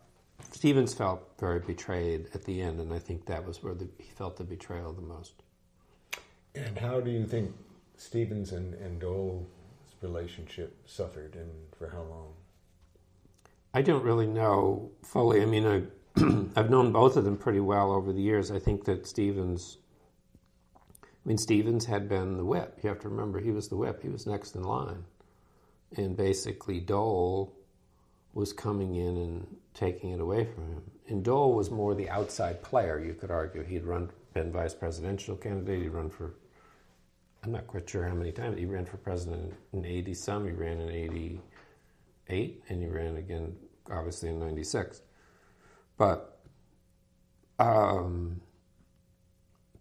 Stevens felt very betrayed at the end, and I think that was where the, he felt the betrayal the most. And how do you think Stevens and, and Dole's relationship suffered, and for how long? I don't really know fully. I mean, I, I've known both of them pretty well over the years. I think that Stevens, I mean, Stevens had been the whip. You have to remember, he was the whip. He was next in line. And basically, Dole was coming in and taking it away from him. And Dole was more the outside player, you could argue. He'd run, been vice presidential candidate, he'd run for, I'm not quite sure how many times, he ran for president in 80 some, he ran in 88, and he ran again, obviously, in 96. But um,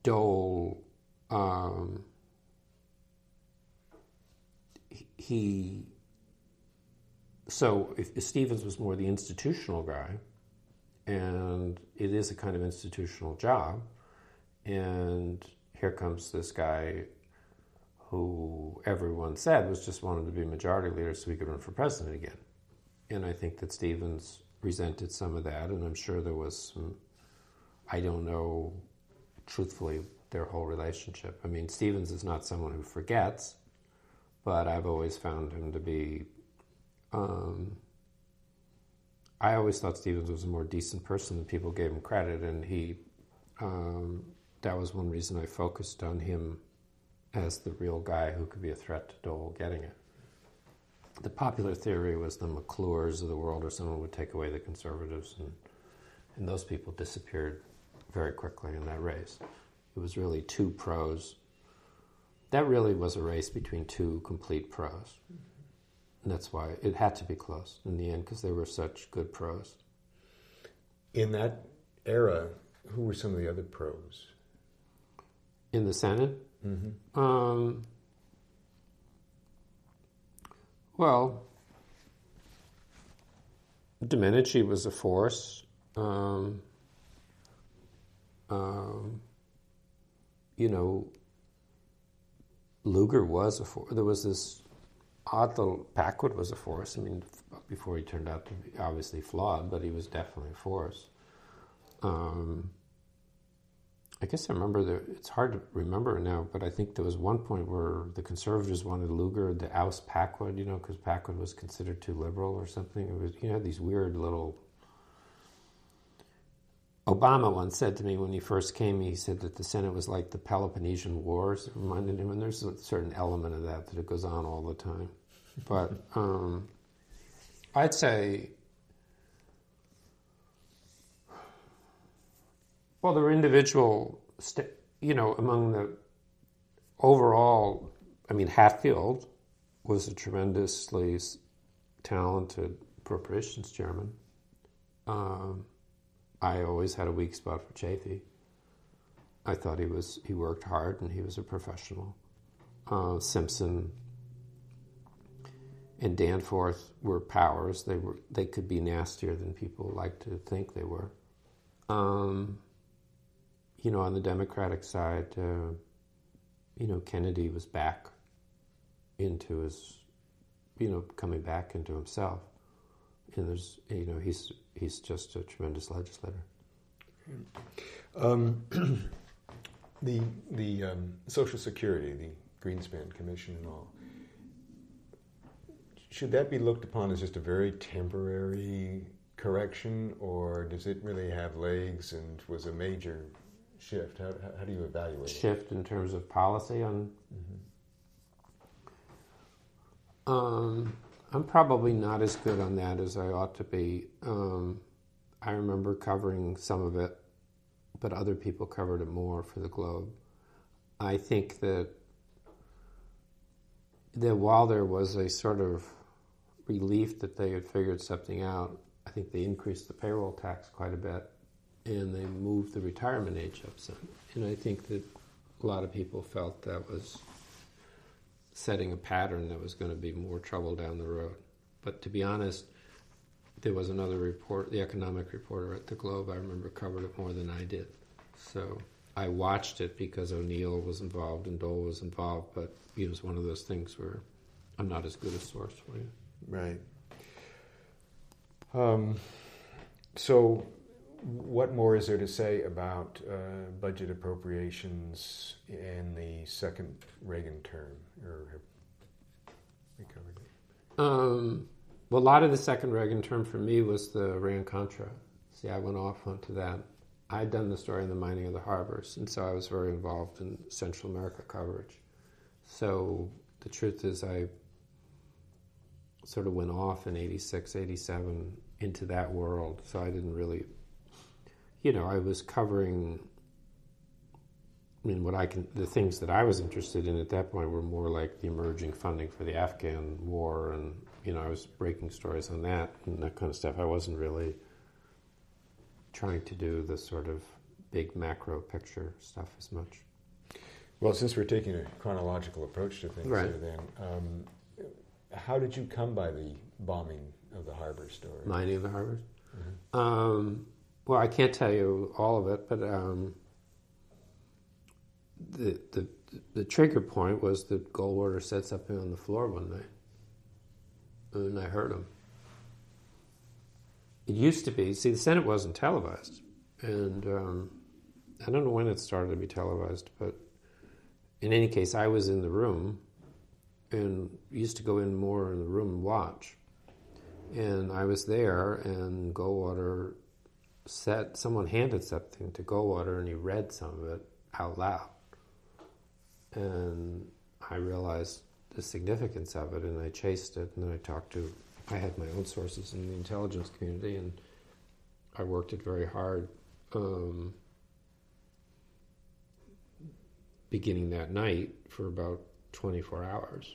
Dole, um, he so if, if Stevens was more the institutional guy, and it is a kind of institutional job, and here comes this guy who everyone said was just wanted to be majority leader so he could run for president again. And I think that Stevens resented some of that, and I'm sure there was some, I don't know truthfully their whole relationship. I mean, Stevens is not someone who forgets, but I've always found him to be um, I always thought Stevens was a more decent person than people gave him credit, and he um, that was one reason I focused on him as the real guy who could be a threat to Dole getting it. The popular theory was the McClures of the world, or someone would take away the conservatives, and and those people disappeared very quickly in that race. It was really two pros. That really was a race between two complete pros. And that's why it had to be close in the end because they were such good pros. In that era, who were some of the other pros? In the Senate? Mm-hmm. Um, well, Domenici was a force. Um, um, you know, Lugar was a force. There was this Otto Packwood was a force. I mean, before he turned out to be obviously flawed, but he was definitely a force. Um, I guess I remember that it's hard to remember now, but I think there was one point where the conservatives wanted Lugar to oust Packwood, you know, because Packwood was considered too liberal or something. It was, you know, these weird little. Obama once said to me when he first came, he said that the Senate was like the Peloponnesian Wars. It reminded him, and there's a certain element of that that it goes on all the time. But um, I'd say, well, there were individual, st- you know, among the overall, I mean, Hatfield was a tremendously talented appropriations chairman. Um, I always had a weak spot for Chafee. I thought he was he worked hard and he was a professional. Uh, Simpson and Danforth were powers. They were they could be nastier than people like to think they were. Um, you know, on the Democratic side, uh, you know, Kennedy was back into his, you know, coming back into himself, and there's, you know, he's he's just a tremendous legislator. Um, the the um, Social Security, the Greenspan Commission, and all should that be looked upon as just a very temporary correction, or does it really have legs and was a major shift? How, how do you evaluate shift it? In terms of policy on. Mm-hmm. Um, I'm probably not as good on that as I ought to be. Um, I remember covering some of it, but other people covered it more for the Globe. I think that that while there was a sort of relief that they had figured something out, I think they increased the payroll tax quite a bit and they moved the retirement age up some. And I think that a lot of people felt that was setting a pattern that was going to be more trouble down the road. But to be honest, there was another report, the economic reporter at the Globe, I remember covered it more than I did. So I watched it because O'Neill was involved and Dole was involved, but it was one of those things where I'm not as good a source for you. Right. Um, so, what more is there to say about uh, budget appropriations in the second Reagan term? Or we covered it? Um, well, a lot of the second Reagan term for me was the Iran Contra. See, I went off onto that. I'd done the story on the mining of the harbors, and so I was very involved in Central America coverage. So the truth is, I sort of went off in 86, 87 into that world. So I didn't really, you know, I was covering. I mean, what I can, the things that I was interested in at that point were more like the emerging funding for the Afghan war, and you know, I was breaking stories on that and that kind of stuff. I wasn't really trying to do the sort of big macro picture stuff as much. Well, since we're taking a chronological approach to things Right. here, then, um, how did you come by the bombing of the harbor story? Mining of the harbors. Um, well, I can't tell you all of it, but um, the, the the trigger point was that Goldwater said something on the floor one night, and I heard him. It used to be. See, the Senate wasn't televised, and um, I don't know when it started to be televised, but in any case, I was in the room and used to go in more in the room and watch. And I was there, and Goldwater said, someone handed something to Goldwater, and he read some of it out loud. And I realized the significance of it, and I chased it, and then I talked to, I had my own sources in the intelligence community, and I worked it very hard. Um, beginning that night for about 24 hours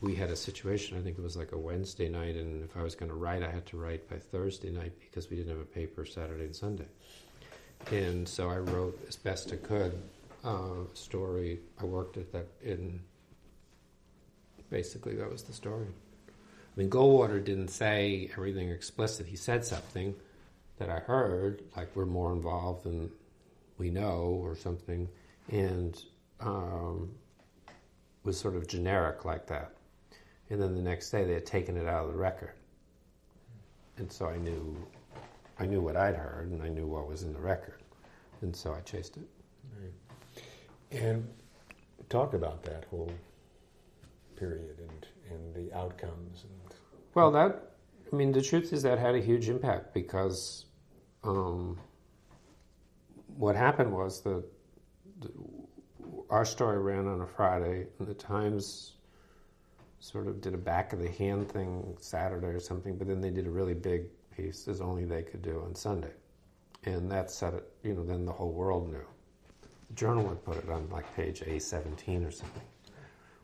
we had a situation, I think it was like a Wednesday night, and if I was going to write, I had to write by Thursday night because we didn't have a paper Saturday and Sunday. And so I wrote as best I could uh, a story. I worked at that in basically that was the story. I mean, Goldwater didn't say everything explicit. He said something that I heard, like we're more involved than we know, or something, and um, was sort of generic like that. And then the next day they had taken it out of the record. And so I knew I knew what I'd heard and I knew what was in the record. And so I chased it. And talk about that whole period and, and the outcomes. And Well, that, I mean, the truth is that had a huge impact because um, what happened was that our story ran on a Friday, and the Times sort of did a back of the hand thing Saturday or something, but then they did a really big piece, as only they could do on Sunday. And that set it, you know, then the whole world knew. The journal would put it on like page A17 or something.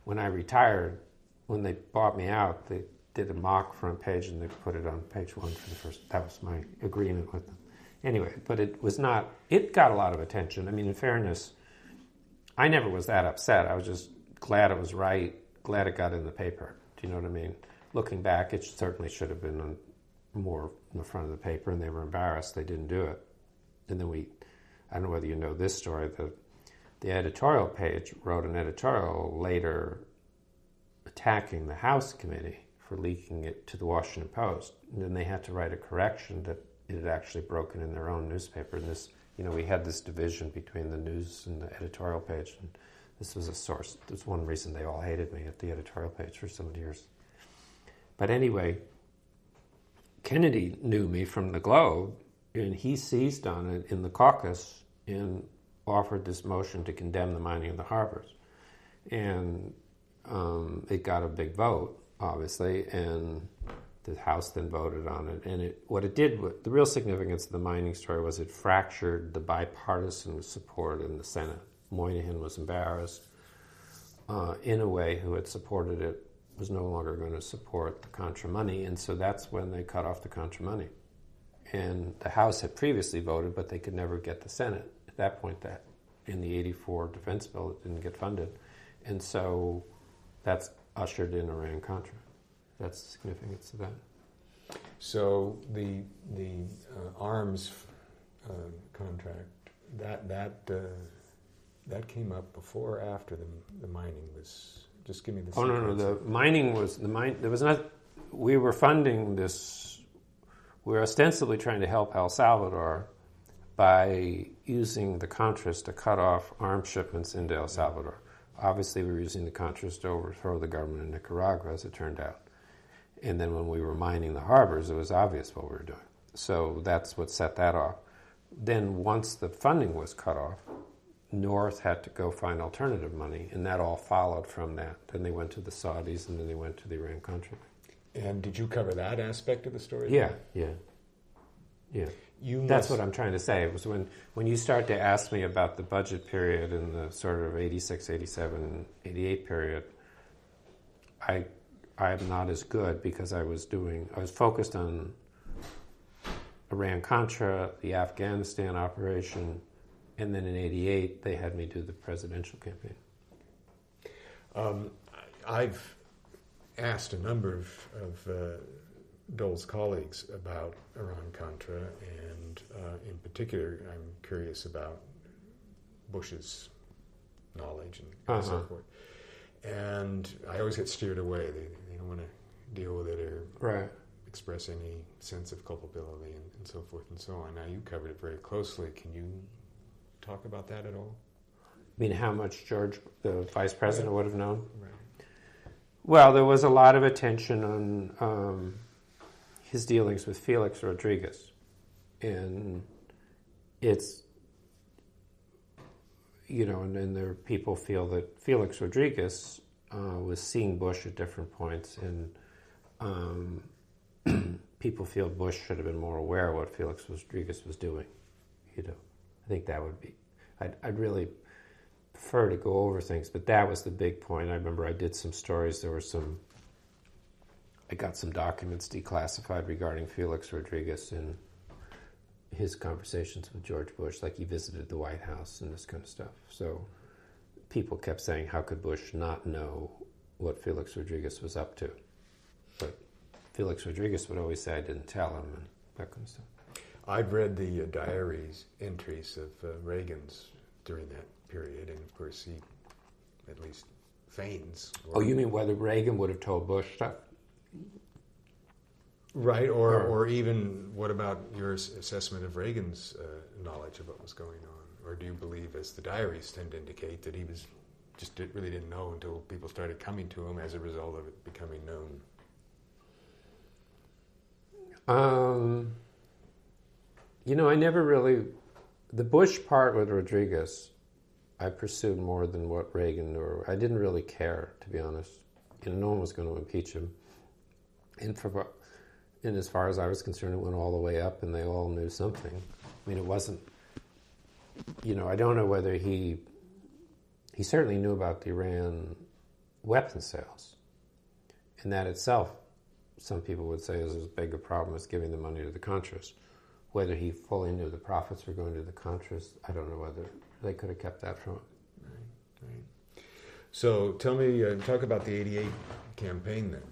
When I retired, when they bought me out, they did a mock front page and they put it on page one for the first. That was my agreement with them. Anyway, but it was not. It got a lot of attention. I mean, in fairness, I never was that upset. I was just glad it was right. Glad it got in the paper. Do you know what I mean? Looking back, it certainly should have been more in the front of the paper, and they were embarrassed they didn't do it. And then we, I don't know whether you know this story. The the editorial page wrote an editorial later attacking the House committee for leaking it to the Washington Post. And then they had to write a correction that it had actually broken in their own newspaper. And this, you know, we had this division between the news and the editorial page. And this was a source. That's one reason they all hated me at the editorial page for so many years. But anyway, Kennedy knew me from the Globe, and he seized on it in the caucus and offered this motion to condemn the mining of the harbors. And um, it got a big vote, obviously, and the House then voted on it. And it, what it did, the real significance of the mining story was it fractured the bipartisan support in the Senate. Moynihan was embarrassed. uh, way, who had supported it, was no longer going to support the Contra money, and so that's when they cut off the Contra money. And the House had previously voted, but they could never get the Senate. At that point, that in the 84 defense bill, it didn't get funded. And so that's ushered in Iran Contra. That's the significance of that. So the the uh, arms uh, contract that that uh, that came up before or after the the mining was. Just give me the. Oh no no the mining was the mine. There was not. We were funding this. We were ostensibly trying to help El Salvador by using the Contras to cut off arms shipments into El Salvador. Obviously, we were using the Contras to overthrow the government in Nicaragua, as it turned out. And then when we were mining the harbors, it was obvious what we were doing. So that's what set that off. Then, once the funding was cut off, North had to go find alternative money, and that all followed from that. Then they went to the Saudis, and then they went to the Iran Contra. And did you cover that aspect of the story? Yeah, yeah, yeah. You That's what I'm trying to say. It was when, when you start to ask me about the budget period and the sort of 86, 87, 88 period, I, I'm not as good because I was doing, I was focused on Iran Contra, the Afghanistan operation, and then in 88 they had me do the presidential campaign. Um, I've asked a number of, of uh, Dole's colleagues about Iran Contra, and uh, in particular, I'm curious about Bush's knowledge and, uh-huh. so forth. And I always get steered away. They, they don't want to deal with it or right. express any sense of culpability and, and so forth and so on. Now, you covered it very closely. Can you talk about that at all? I mean, how much George, the vice president, right. would have known? Right. Well, there was a lot of attention on um, his dealings with Felix Rodriguez. And it's, you know, and then there people feel that Felix Rodriguez uh, was seeing Bush at different points, and um, people feel Bush should have been more aware of what Felix Rodriguez was doing. You know, I think that would be, I'd, I'd really prefer to go over things, but that was the big point. I remember I did some stories, there were some I got some documents declassified regarding Felix Rodriguez and his conversations with George Bush, like he visited the White House and this kind of stuff. So people kept saying, how could Bush not know what Felix Rodriguez was up to? But Felix Rodriguez would always say, I didn't tell him, and that kind of stuff. I've read the uh, diaries entries of uh, Reagan's during that period, and of course he at least feigns. Oh, you mean whether Reagan would have told Bush stuff? Right, or, or, or even what about your assessment of Reagan's uh, knowledge of what was going on? Or do you believe, as the diaries tend to indicate, that he was just did, really didn't know until people started coming to him as a result of it becoming known? Um, you know, I never really. The Bush part with Rodriguez, I pursued more than what Reagan or I didn't really care, to be honest. You know, no one was going to impeach him. And for and as far as I was concerned, it went all the way up, and they all knew something. I mean, it wasn't. You know, I don't know whether he. He certainly knew about the Iran weapons sales, and that itself, some people would say, is as big a problem as giving the money to the Contras. Whether he fully knew the profits were going to the Contras, I don't know whether they could have kept that from him. Right, right. So tell me, uh, talk about the '88 campaign then.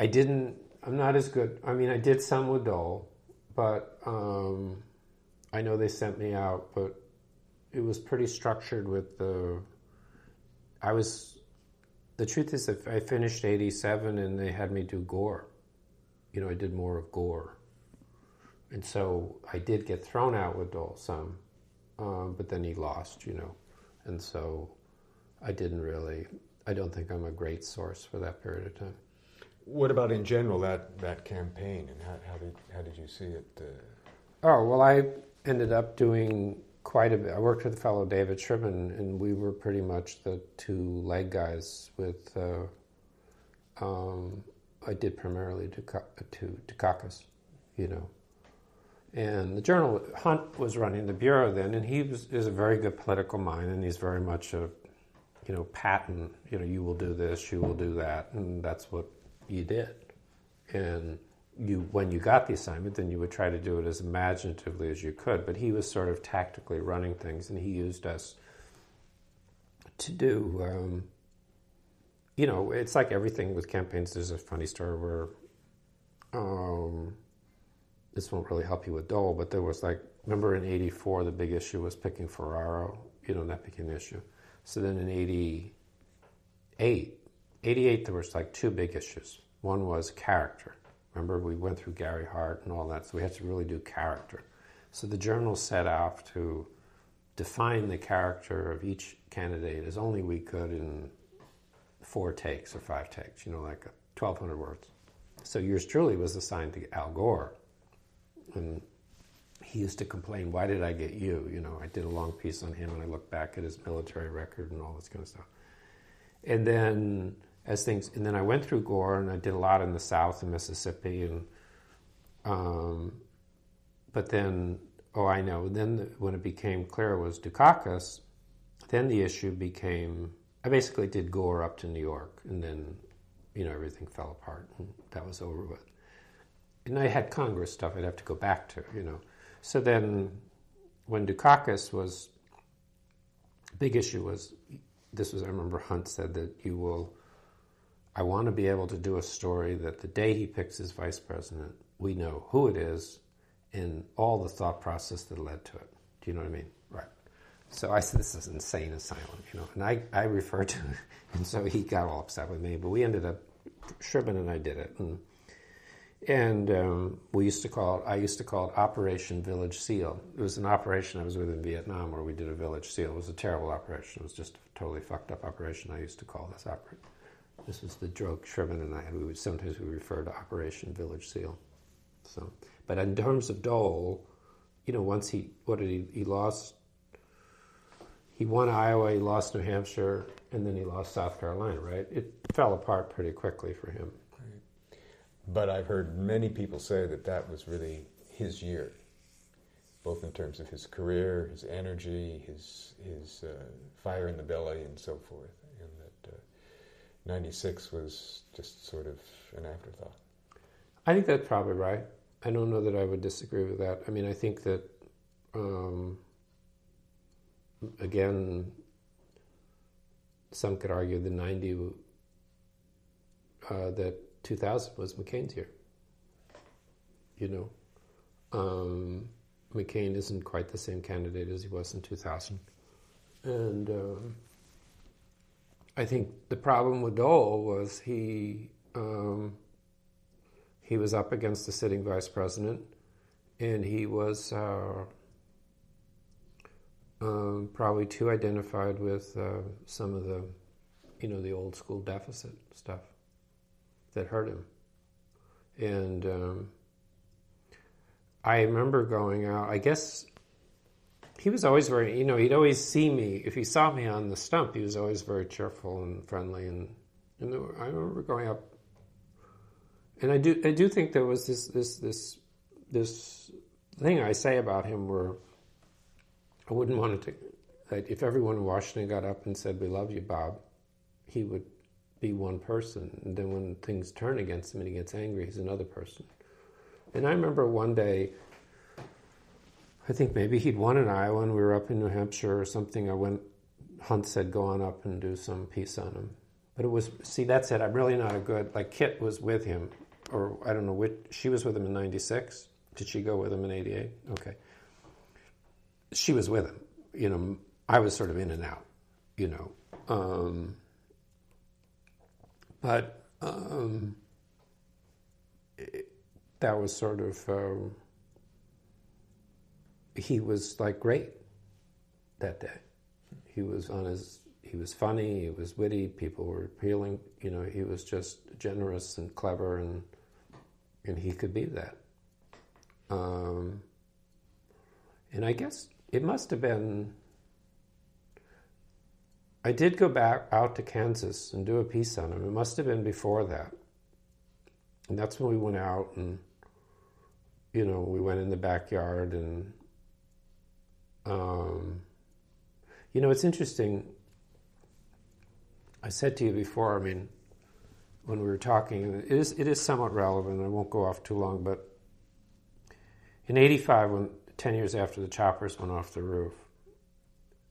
I didn't I'm not as good. I mean, I did some with Dole, but um, I know they sent me out, but it was pretty structured with the. I was. The truth is, I finished 87 and they had me do Gore. You know, I did more of Gore. And so I did get thrown out with Dole some, um, but then he lost, you know. And so I didn't really, I don't think I'm a great source for that period of time. What about in general that, that campaign and how, how did how did you see it? Uh... Oh well, I ended up doing quite a bit. I worked with a fellow David Sherman, and we were pretty much the two leg guys. With uh, um, I did primarily to to Dukakis, you know, and the journal Hunt was running the bureau then, and he was is a very good political mind, and he's very much a you know, patent, you know, you will do this, you will do that, and that's what you did. And you, when you got the assignment, then you would try to do it as imaginatively as you could. But he was sort of tactically running things, and he used us to do. Um, you know, it's like everything with campaigns. There's a funny story where um, this won't really help you with Dole, but there was like, remember in '84, the big issue was picking Ferraro. You know, that became an issue. So then in '88, '88, there was like two big issues. One was character. Remember, we went through Gary Hart and all that, so we had to really do character. So the journal set off to define the character of each candidate as only we could in four takes or five takes, you know, like 1,200 words. So yours truly was assigned to Al Gore. And he used to complain, why did I get you? You know, I did a long piece on him and I looked back at his military record and all this kind of stuff. And then as things, and then I went through Gore and I did a lot in the South and Mississippi and, um, but then, oh, I know, then the, when it became clear it was Dukakis, then the issue became I basically did Gore up to New York, and then you know everything fell apart, and that was over with. And I had Congress stuff I'd have to go back to, you know. So then, when Dukakis was, big issue was, this was I remember Hunt said that you will. I want to be able to do a story that the day he picks his vice president, we know who it is and all the thought process that led to it. Do you know what I mean? Right. So I said, this is insane asylum, you know. And I, I referred to it, and so he got all upset with me. But we ended up, Sherman and I did it. And, and um, we used to call it, I used to call it Operation Village Seal. It was an operation I was with in Vietnam where we did a village seal. It was a terrible operation. It was just a totally fucked up operation. I used to call this operation. This was the joke Sherman and I had. We would, sometimes we refer to Operation Village Seal. So, but in terms of Dole, you know, once he, what did he, he lost he won Iowa, he lost New Hampshire, and then he lost South Carolina, right? It fell apart pretty quickly for him. But I've heard many people say that that was really his year, both in terms of his career, his energy, his, his uh, fire in the belly, and so forth. And that uh, 96 was just sort of an afterthought. I think that's probably right. I don't know that I would disagree with that. I mean, I think that. Um, again, some could argue the 90 uh, that 2000 was McCain's year. You know, um, McCain isn't quite the same candidate as he was in 2000. And um, I think the problem with Dole was he um, he was up against the sitting vice president, and he was uh, um, probably too identified with uh, some of the, you know, the old school deficit stuff that hurt him. And um, I remember going out, I guess he was always very, you know, he'd always see me. If he saw me on the stump, he was always very cheerful and friendly. And, and I remember going up, and I do, I do think there was this, this, this, this thing I say about him where I wouldn't want to. Like if everyone in Washington got up and said, "We love you, Bob," he would be one person. And then when things turn against him and he gets angry, he's another person. And I remember one day, I think maybe he'd won in Iowa and we were up in New Hampshire or something. I went, Hunt said, go on up and do some piece on him. But it was, see, that's it. I'm really not a good, like Kit was with him, or I don't know which, she was with him in 96. Did she go with him in 88? Okay she was with him. You know, I was sort of in and out. You know, um, but um, it, that was sort of um, he was like great that day. He was on his. He was funny. He was witty. People were appealing. You know, he was just generous and clever, and and he could be that. Um, and I guess it must have been. I did go back out to Kansas and do a piece on him. It must have been before that. And that's when we went out and, you know, we went in the backyard and, um, you know, it's interesting. I said to you before, I mean, when we were talking, it is, it is somewhat relevant. I won't go off too long, but in 85, when 10 years after the choppers went off the roof,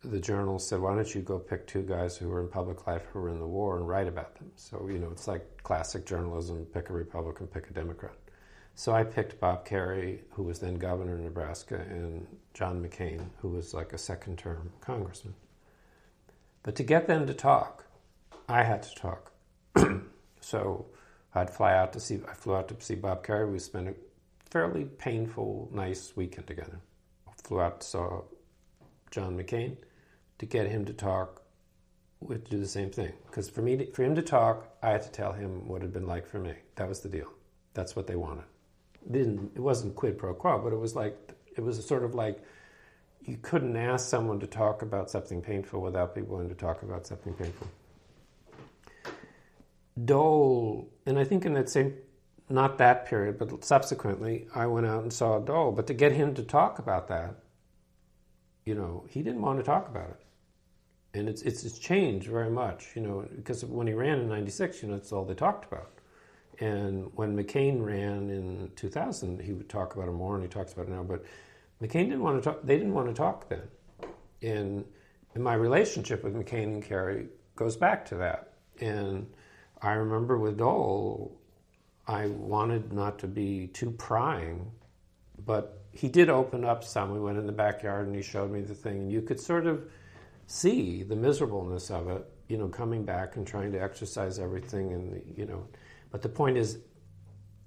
the journal said, Why don't you go pick two guys who were in public life who were in the war and write about them? So, you know, it's like classic journalism pick a Republican, pick a Democrat. So I picked Bob Kerrey, who was then governor of Nebraska, and John McCain, who was like a second term congressman. But to get them to talk, I had to talk. so I'd fly out to see, I flew out to see Bob Kerrey. We spent a fairly painful, nice weekend together. Flew out, to saw John McCain to get him to talk. We had to do the same thing because for me, to, for him to talk, I had to tell him what it had been like for me. That was the deal. That's what they wanted. It didn't it wasn't quid pro quo, but it was like it was sort of like you couldn't ask someone to talk about something painful without being willing to talk about something painful. Dole, and I think in that same not that period, but subsequently, I went out and saw Dole. But to get him to talk about that, you know, he didn't want to talk about it. And it's, it's, it's changed very much, you know, because when he ran in 96, you know, that's all they talked about. And when McCain ran in 2000, he would talk about it more, and he talks about it now. But McCain didn't want to talk, they didn't want to talk then. And, and my relationship with McCain and Kerrey goes back to that. And I remember with Dole, I wanted not to be too prying, but he did open up some. We went in the backyard and he showed me the thing, and you could sort of see the miserableness of it, you know, coming back and trying to exercise everything, and you know. But the point is,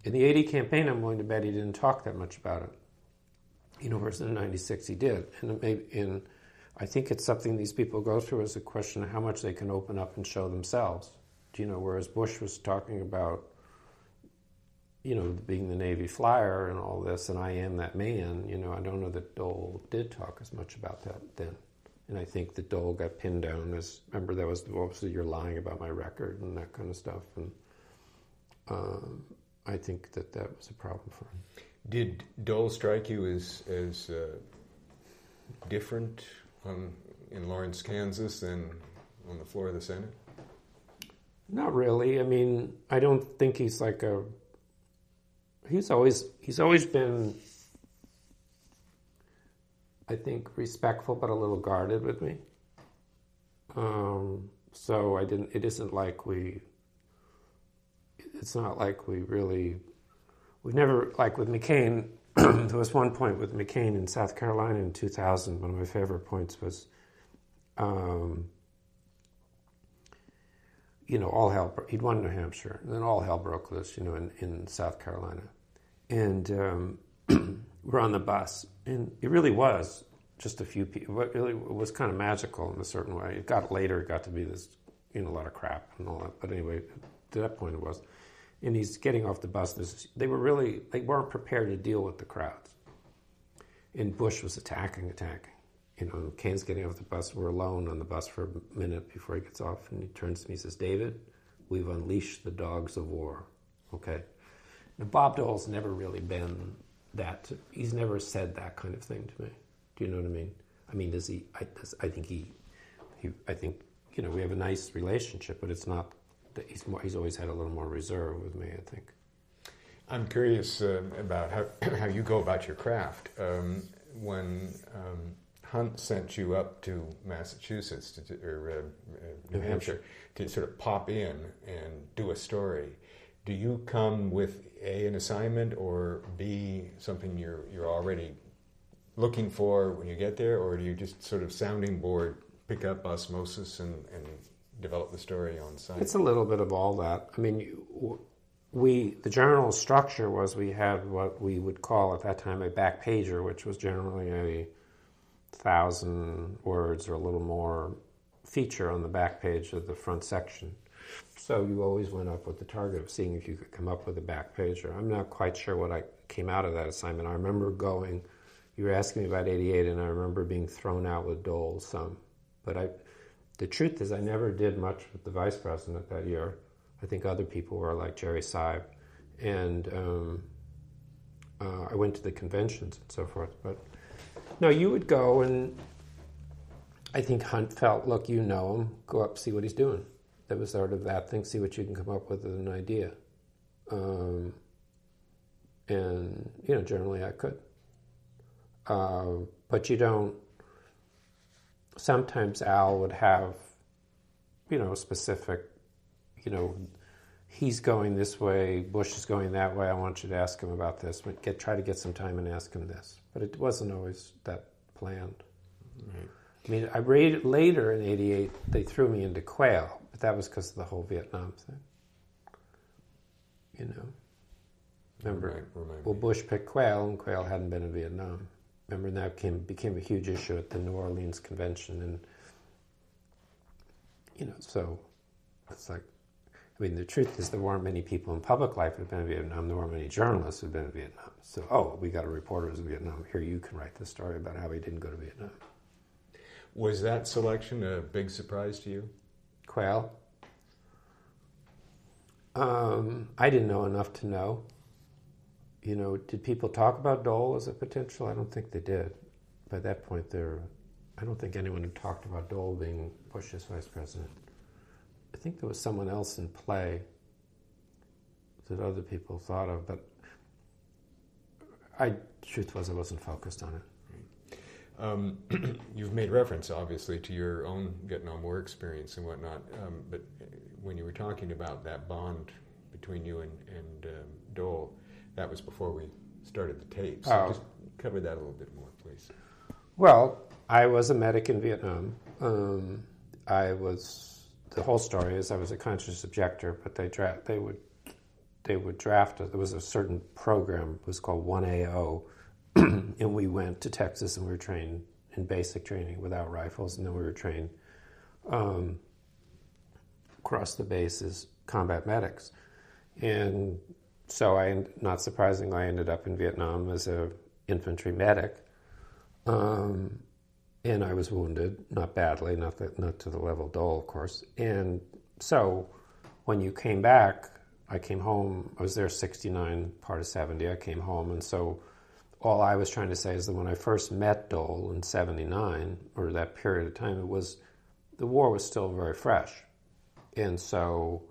in the 80 campaign, I'm willing to bet he didn't talk that much about it. You know, versus in 96 he did, and maybe in. I think it's something these people go through as a question of how much they can open up and show themselves. Do you know? Whereas Bush was talking about you know, being the Navy flyer and all this, and I am that man, you know, I don't know that Dole did talk as much about that then. And I think the Dole got pinned down as, remember, that was obviously you're lying about my record and that kind of stuff. And um, I think that that was a problem for him. Did Dole strike you as, as uh, different on, in Lawrence, Kansas than on the floor of the Senate? Not really. I mean, I don't think he's like a he's always he's always been I think respectful but a little guarded with me. Um, so I didn't. It isn't like we. It's not like we really. We've never like with McCain. there was one point with McCain in South Carolina in 2000. One of my favorite points was. Um, you know, all hell. He'd won New Hampshire, and then all hell broke loose. You know, in, in South Carolina, and um, we're on the bus, and it really was just a few people. It really was kind of magical in a certain way. It got later, it got to be this, you know, a lot of crap and all that. But anyway, to that point, it was. And he's getting off the bus. This, they were really they weren't prepared to deal with the crowds. And Bush was attacking, attacking. You know, Kane's getting off the bus. We're alone on the bus for a minute before he gets off, and he turns to me and says, "David, we've unleashed the dogs of war." Okay. Now, Bob Dole's never really been that. He's never said that kind of thing to me. Do you know what I mean? I mean, does he? I, does, I think he, he. I think you know we have a nice relationship, but it's not. That he's more, he's always had a little more reserve with me. I think. I'm curious uh, about how how you go about your craft. Um, when um, Hunt sent you up to Massachusetts to, or uh, uh, New, New Hampshire, Hampshire to sort of pop in and do a story, do you come with a an assignment or b something you're you're already looking for when you get there, or do you just sort of sounding board pick up osmosis and, and develop the story on site? It's a little bit of all that. I mean, we the general structure was we had what we would call at that time a back pager, which was generally a thousand words or a little more feature on the back page of the front section. So you always went up with the target of seeing if you could come up with a back pager. I'm not quite sure what I came out of that assignment. I remember going, you were asking me about 88, and I remember being thrown out with Dole some. But I, the truth is, I never did much with the vice president that year. I think other people were like Jerry Seib. And um, uh, I went to the conventions and so forth. But no, you would go, and I think Hunt felt, look, you know him, go up, see what he's doing That was sort of that thing. See what you can come up with as an idea. Um, and you know, generally I could. Uh, but you don't. Sometimes Al would have, you know, specific, you know, he's going this way, Bush is going that way. I want you to ask him about this. But get try to get some time and ask him this. But it wasn't always that planned. Right. I mean, I read later in '88 they threw me into Quayle, but that was because of the whole Vietnam thing. You know, remember? Remind, remind well, Bush picked Quayle, and Quayle hadn't been in Vietnam. Remember, that came, became a huge issue at the New Orleans convention, and you know, so it's like I mean, the truth is there weren't many people in public life who had been in Vietnam. There weren't many journalists who had been in Vietnam. So, oh, we got a reporter who's in Vietnam. Here, you can write the story about how he didn't go to Vietnam. Was that selection a big surprise to you? Quayle? Um, I didn't know enough to know. You know, did people talk about Dole as a potential? I don't think they did. By that point, there, I don't think anyone had talked about Dole being Bush's vice president. I think there was someone else in play that other people thought of, but I, truth was, I wasn't focused on it. Um, you've made reference, obviously, to your own Vietnam War experience and whatnot, um, but when you were talking about that bond between you and, and um, Dole, that was before we started the tape. So oh. just cover that a little bit more, please. Well, I was a medic in Vietnam. Um, I was the whole story is I was a conscious objector, but they dra- they would they would draft. There was a certain program it was called One AO, and we went to Texas and we were trained in basic training without rifles, and then we were trained um, across the base as combat medics, and so I, not surprisingly, I ended up in Vietnam as a infantry medic. Um, and I was wounded, not badly, not that, not to the level Dole, of course. And so, when you came back, I came home. I was there 69, part of 70. I came home, and so all I was trying to say is that when I first met Dole in 79, or that period of time, it was the war was still very fresh, and so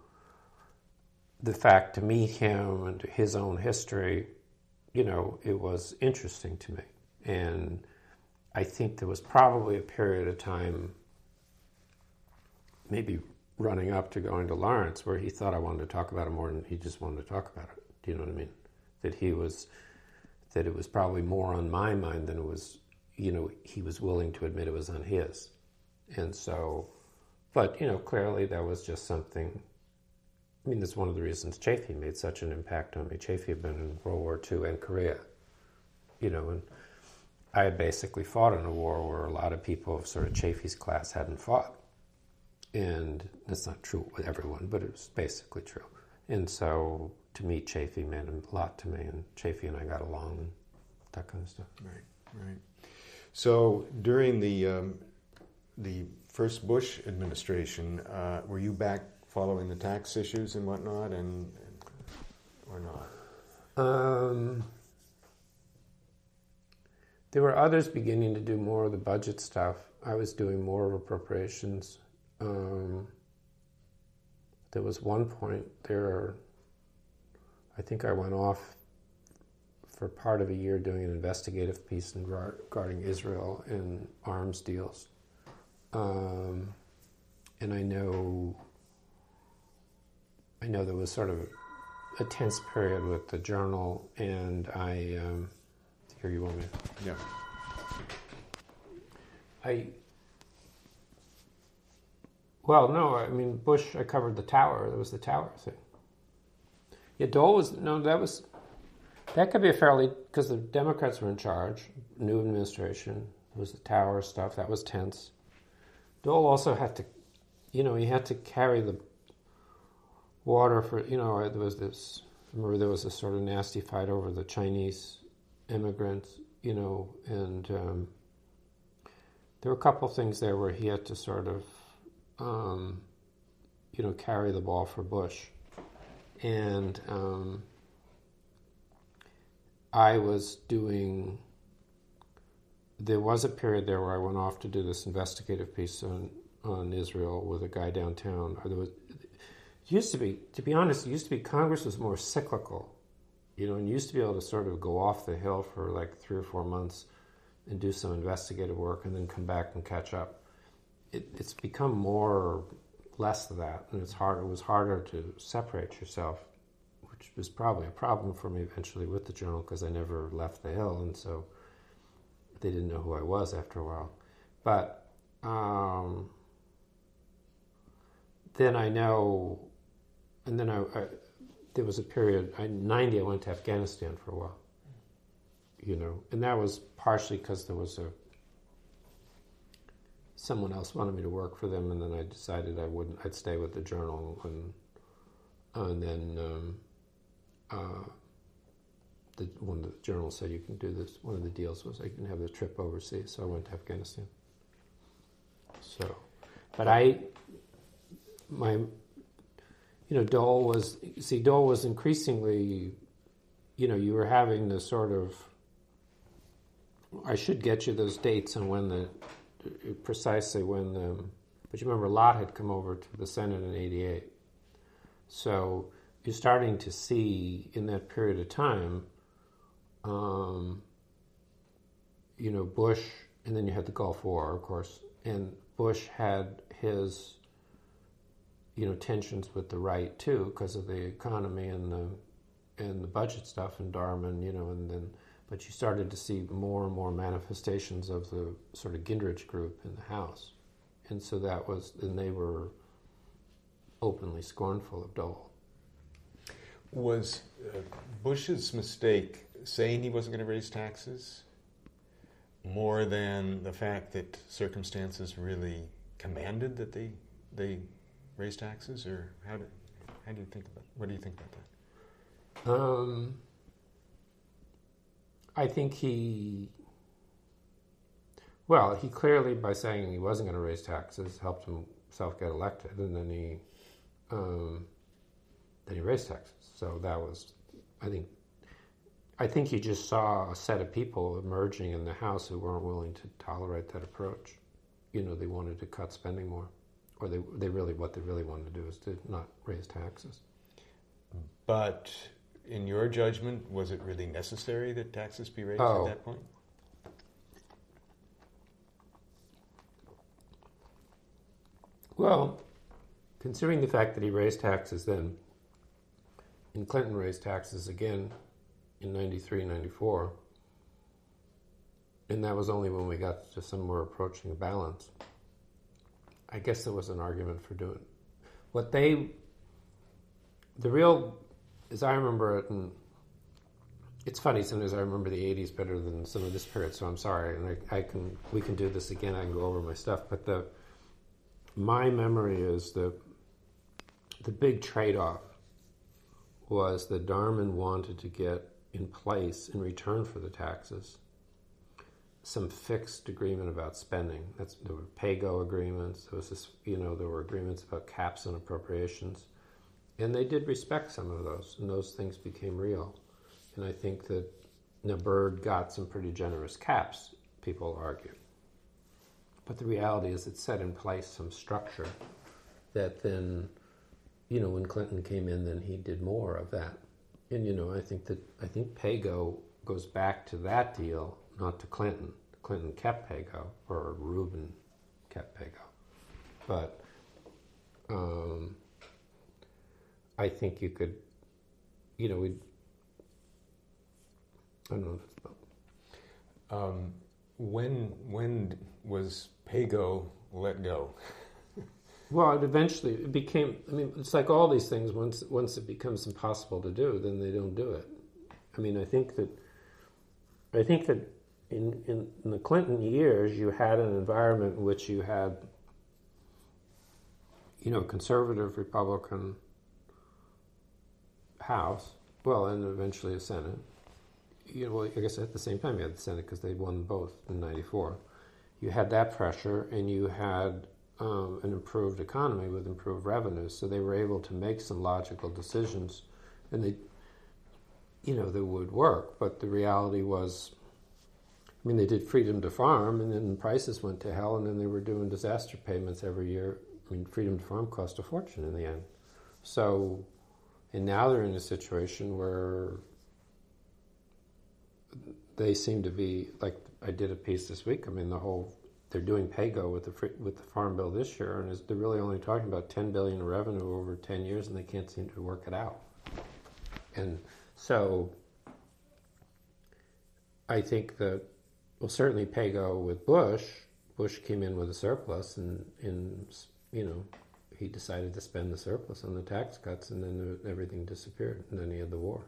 the fact to meet him and his own history, you know, it was interesting to me, and I think there was probably a period of time, maybe running up to going to Lawrence, where he thought I wanted to talk about it more than he just wanted to talk about it. Do you know what I mean? That he was, that it was probably more on my mind than it was, you know, he was willing to admit it was on his. And so, but, you know, clearly that was just something. I mean, that's one of the reasons Chafee made such an impact on me. Chafee had been in World War II and Korea, you know, and I had basically fought in a war where a lot of people of sort of Chafee's class hadn't fought. And that's not true with everyone, but it was basically true. And so to meet Chafee meant a lot to me, and Chafee and I got along and that kind of stuff. Right, right. So during the um, the first Bush administration, uh, were you back following the tax issues and whatnot, and, and or not? Um, there were others beginning to do more of the budget stuff. I was doing more of appropriations. Um, there was one point there, I think I went off for part of a year doing an investigative piece regarding Israel and arms deals. Um, and I know, I know there was sort of a tense period with the journal, and I. Um, here you want me? Yeah. I. Well, no, I mean Bush. I covered the Tower. There was the Tower thing. Yeah, Dole was no. That was that could be a fairly because the Democrats were in charge, new administration. There was the Tower stuff that was tense. Dole also had to, you know, he had to carry the water for you know there was this. Remember there was a sort of nasty fight over the Chinese immigrants, you know, and um, there were a couple things there where he had to sort of, um, you know, carry the ball for Bush. And um, I was doing, there was a period there where I went off to do this investigative piece on on Israel with a guy downtown. There was, used to be, to be honest, it used to be Congress was more cyclical, you know, and you used to be able to sort of go off the hill for like three or four months and do some investigative work and then come back and catch up. It, it's become more less of that, and it's harder. It was harder to separate yourself, which was probably a problem for me eventually with the journal because I never left the hill, and so they didn't know who I was after a while. But um, then I know, and then I, I there was a period. In '90, I went to Afghanistan for a while. You know, and that was partially because there was a someone else wanted me to work for them, and then I decided I wouldn't. I'd stay with the journal, and and then um, uh, the, one of the journals said you can do this. One of the deals was I can have the trip overseas, so I went to Afghanistan. So, but I, my, you know, Dole was see Dole was increasingly, you know, you were having the sort of. I should get you those dates and when the precisely when the, but you remember Lott had come over to the Senate in '88, so you're starting to see in that period of time, um, you know, Bush, and then you had the Gulf War, of course, and Bush had his, you know, tensions with the right too because of the economy and the and the budget stuff and Darman, you know, and then but you started to see more and more manifestations of the sort of Gingrich group in the House. And so that was, and they were openly scornful of Dole. Was uh, Bush's mistake saying he wasn't going to raise taxes more than the fact that circumstances really commanded that they they raise taxes, or how do how do you think about what do you think about that? Um, I think he, well, he clearly, by saying he wasn't going to raise taxes, helped himself get elected, and then he, um, then he raised taxes. So that was, I think, I think you just saw a set of people emerging in the House who weren't willing to tolerate that approach. You know, they wanted to cut spending more, or they they really what they really wanted to do is to not raise taxes. But in your judgment, was it really necessary that taxes be raised Oh. at that point? Well, considering the fact that he raised taxes then, and Clinton raised taxes again in 93, 94, and that was only when we got to somewhere approaching a balance. I guess there was an argument for doing what they, the real, as I remember it, and it's funny sometimes I remember the 80s better than some of this period, so I'm sorry, and I, I can, we can do this again, I can go over my stuff, but the, my memory is the the big trade-off was that Darman wanted to get in place in return for the taxes some fixed agreement about spending. That's there were pay-go agreements. There was this, you know, there were agreements about caps and appropriations, and they did respect some of those, and those things became real. And I think that know, Byrd got some pretty generous caps. People argue. But the reality is, it set in place some structure that then, you know, when Clinton came in, then he did more of that. And you know, I think that I think PAYGO goes back to that deal, not to Clinton. Clinton kept PAYGO, or Rubin kept PAYGO, but um, I think you could, you know. I don't know if it's about Um, when when was PAYGO let go? Well, it eventually it became. I mean, it's like all these things. Once once it becomes impossible to do, then they don't do it. I mean, I think that I think that in in, in the Clinton years, you had an environment in which you had, you know, conservative Republican House, well, and eventually a Senate. You know, well, I guess at the same time you had the Senate because they won both in '94. You had that pressure, and you had um, an improved economy with improved revenues, so they were able to make some logical decisions, and they, you know, they would work. But the reality was, I mean, they did freedom to farm, and then prices went to hell, and then they were doing disaster payments every year. I mean, freedom to farm cost a fortune in the end. So, and now they're in a situation where they seem to be like I did a piece this week. I mean, the whole they're doing PAYGO with the with the farm bill this year, and they're really only talking about 10 billion in revenue over 10 years, and they can't seem to work it out. And so, I think that well, certainly PAYGO with Bush. Bush came in with a surplus, and in you know he decided to spend the surplus on the tax cuts, and then everything disappeared, and then he had the war.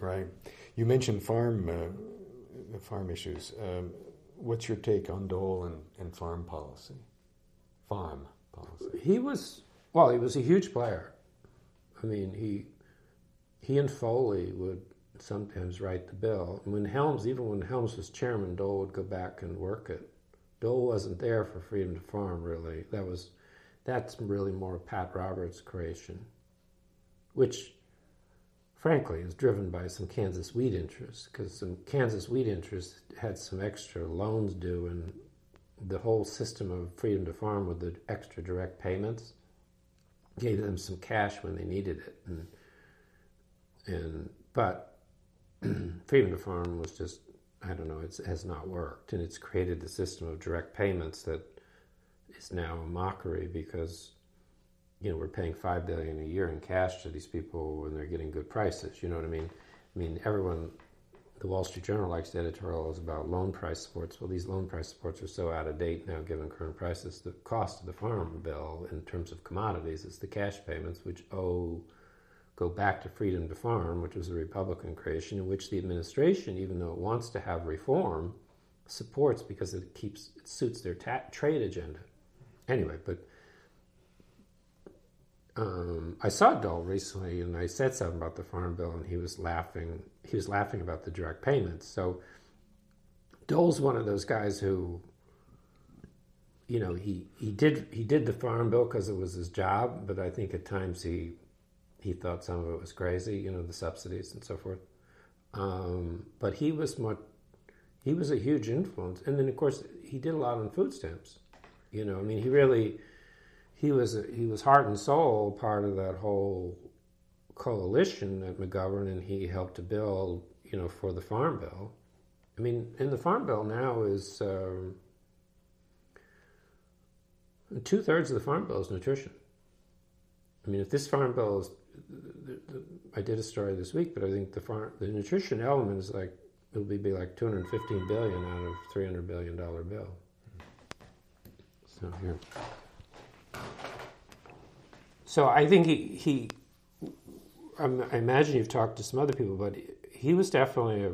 Right. You mentioned farm uh, farm issues. Um, what's your take on Dole and, and farm policy? Farm policy. He was well. He was a huge player. I mean, he he and Foley would sometimes write the bill. And when Helms, even when Helms was chairman, Dole would go back and work it. Dole wasn't there for Freedom to Farm, really. That was that's really more Pat Roberts' creation, which frankly, is driven by some Kansas wheat interests because some Kansas wheat interests had some extra loans due, and the whole system of freedom to farm with the extra direct payments gave them some cash when they needed it, and and but freedom to farm was just I don't know it has not worked, and it's created the system of direct payments that is now a mockery because you know, we're paying 5 billion a year in cash to these people when they're getting good prices. You know what I mean? I mean, everyone, the Wall Street Journal likes editorials about loan price supports. Well, these loan price supports are so out of date now, given current prices. The cost of the farm bill, in terms of commodities, is the cash payments, which owe go back to freedom to farm, which was a Republican creation, in which the administration, even though it wants to have reform, supports because it keeps it suits their ta- trade agenda. Anyway, but um, I saw Dole recently, and I said something about the farm bill, and he was laughing. He was laughing about the direct payments. So Dole's one of those guys who, you know, he, he did he did the farm bill because it was his job, but I think at times he he thought some of it was crazy, you know, the subsidies and so forth. Um, but he was much he was a huge influence, and then of course he did a lot on food stamps. You know, I mean, he really he was he was heart and soul part of that whole coalition at McGovern, and he helped to build, you know, for the Farm Bill. I mean, and the Farm Bill now is um, two thirds of the Farm Bill is nutrition. I mean, if this Farm Bill is, the, I did a story this week, but I think the farm, the nutrition element is like it'll be, be like 215 billion out of 300 billion dollar bill. So here. So I think he, he I imagine you've talked to some other people, but he was definitely a.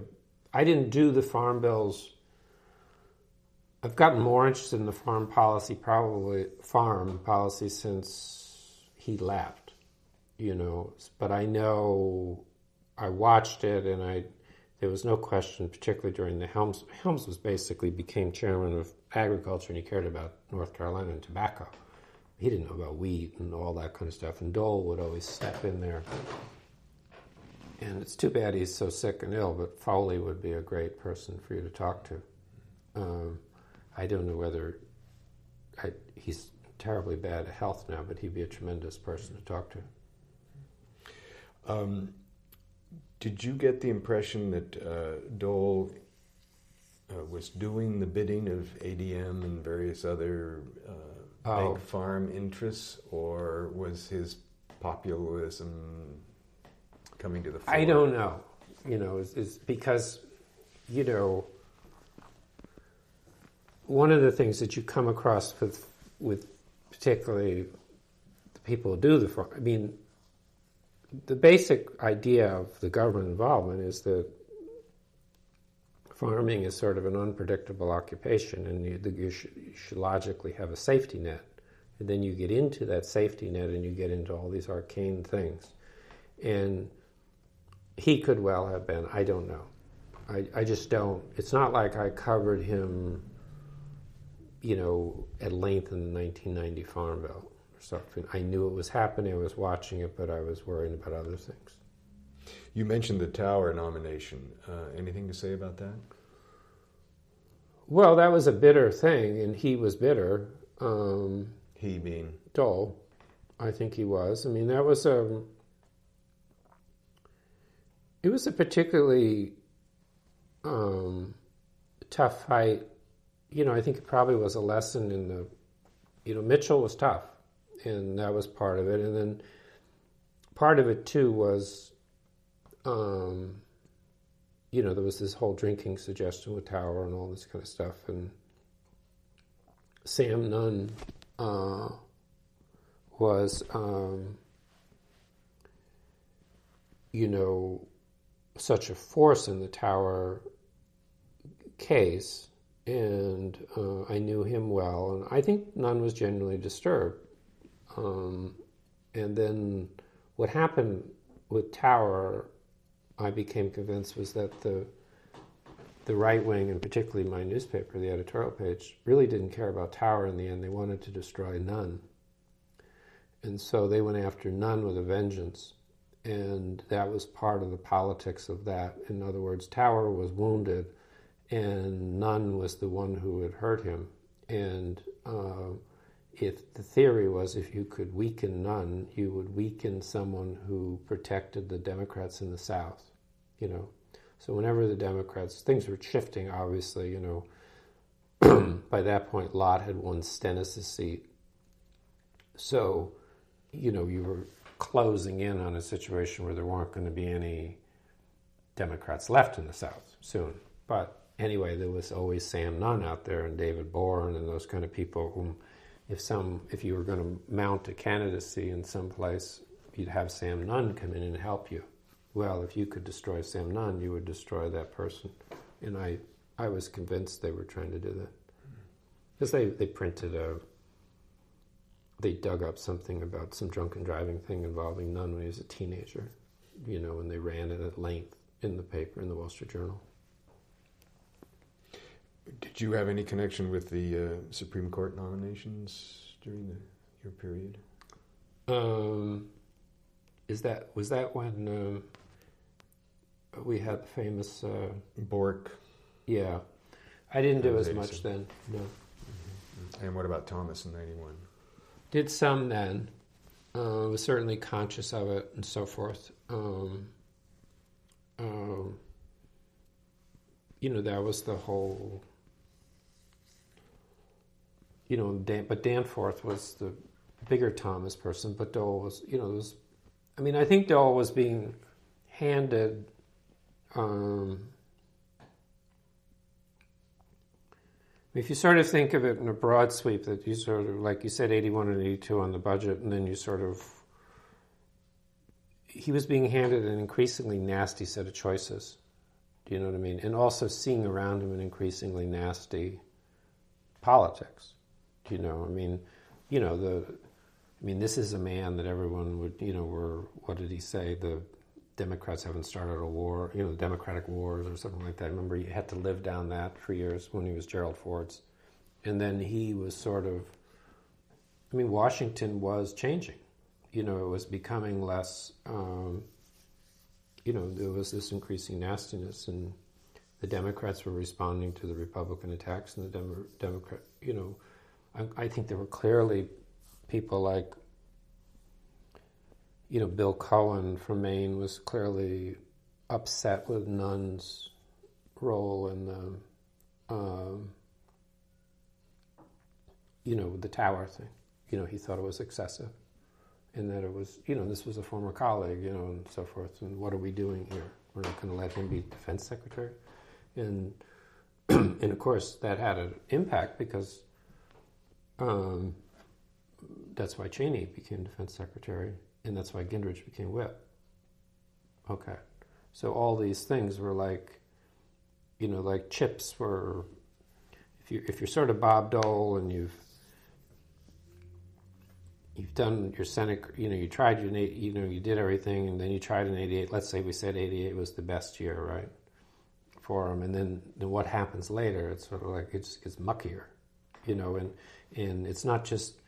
I didn't do the farm bills. I've gotten more interested in the farm policy, probably farm policy, since he left. You know, but I know I watched it, and I there was no question, particularly during the Helms. Helms was basically became chairman of agriculture, and he cared about North Carolina and tobacco he didn't know about wheat and all that kind of stuff. And Dole would always step in there. And it's too bad he's so sick and ill, but Foley would be a great person for you to talk to. Um, I don't know whether I, he's terribly bad at health now, but he'd be a tremendous person to talk to. Um, did you get the impression that uh, Dole uh, was doing the bidding of ADM and various other uh, oh. big farm interests, or was his populism coming to the fore? I don't know. You know, is, is because you know one of the things that you come across with with particularly the people who do the farm. I mean, the basic idea of the government involvement is that farming is sort of an unpredictable occupation, and you, you, should, you, should, logically have a safety net. And then you get into that safety net, and you get into all these arcane things. And he could well have been. I don't know. I, I just don't. It's not like I covered him, you know, at length in the 1990 Farm Bill or something. I knew it was happening. I was watching it, but I was worrying about other things. You mentioned the Tower nomination. Uh, anything to say about that? Well, that was a bitter thing, and he was bitter. Um, he being Dole, I think he was. I mean, that was a. It was a particularly um, tough fight. You know, I think it probably was a lesson in the. You know, Mitchell was tough, and that was part of it. And then part of it too was, um, you know, there was this whole drinking suggestion with Tower and all this kind of stuff, and Sam Nunn uh, was, um, you know, such a force in the Tower case, and uh, I knew him well, and I think Nunn was genuinely disturbed. Um, and then what happened with Tower, I became convinced was that the the right wing, and particularly my newspaper, the editorial page, really didn't care about Tower in the end. They wanted to destroy Nunn. And so they went after Nunn with a vengeance. And that was part of the politics of that. In other words, Tower was wounded, and Nunn was the one who had hurt him. And uh, if the theory was if you could weaken Nunn, you would weaken someone who protected the Democrats in the South, you know. So whenever the Democrats, things were shifting, obviously, you know. by that point, Lott had won Stennis' seat. So, you know, you were closing in on a situation where there weren't going to be any Democrats left in the South soon. But anyway, there was always Sam Nunn out there and David Boren and those kind of people whom, if some, if you were going to mount a candidacy in some place, you'd have Sam Nunn come in and help you well, if you could destroy Sam Nunn, you would destroy that person. And I, I was convinced they were trying to do that. Because they, they printed a, they dug up something about some drunken driving thing involving Nunn when he was a teenager, you know, and they ran it at length in the paper, in the Wall Street Journal. Did you have any connection with the uh, Supreme Court nominations during the, your period? Um, is that was that when um, we had the famous uh, Bork. Yeah, I didn't do as much then. No. Mm-hmm. And what about Thomas in '91? Did some then. Uh, was certainly conscious of it and so forth. Um, um, you know, that was the whole. You know, Dan, but Danforth was the bigger Thomas person, but Dole was, you know, was. I mean, I think Dole was being handed um, if you sort of think of it in a broad sweep, that you sort of, like you said, 81 and 82 on the budget, and then you sort of, he was being handed an increasingly nasty set of choices. Do you know what I mean? And also seeing around him an increasingly nasty politics. You know? I mean, you know, the, I mean, this is a man that everyone would, you know, were, what did he say? The Democrats haven't started a war, you know, the Democratic Wars or something like that. I remember he had to live down that for years when he was Gerald Ford's. And then he was sort of, I mean, Washington was changing. You know, it was becoming less, um, you know, there was this increasing nastiness, and the Democrats were responding to the Republican attacks, and the Dem- Democrat, you know, I, think there were clearly people like you know, Bill Cohen from Maine was clearly upset with Nunn's role in the, um, you know, the Tower thing. You know, he thought it was excessive, and that it was, you know, this was a former colleague, you know, and so forth. And what are we doing here? We're not going to let him be defense secretary, and and of course that had an impact because um, that's why Cheney became defense secretary and that's why Gingrich became whip. Okay. So all these things were like, you know, like chips were. If you if you're sort of Bob Dole and you've you've done your Senate, you know, you tried your, you know, you did everything, and then you tried in '88. Let's say we said '88 was the best year, right, for him, and then, then what happens later? It's sort of like it just gets muckier, you know, and and it's not just,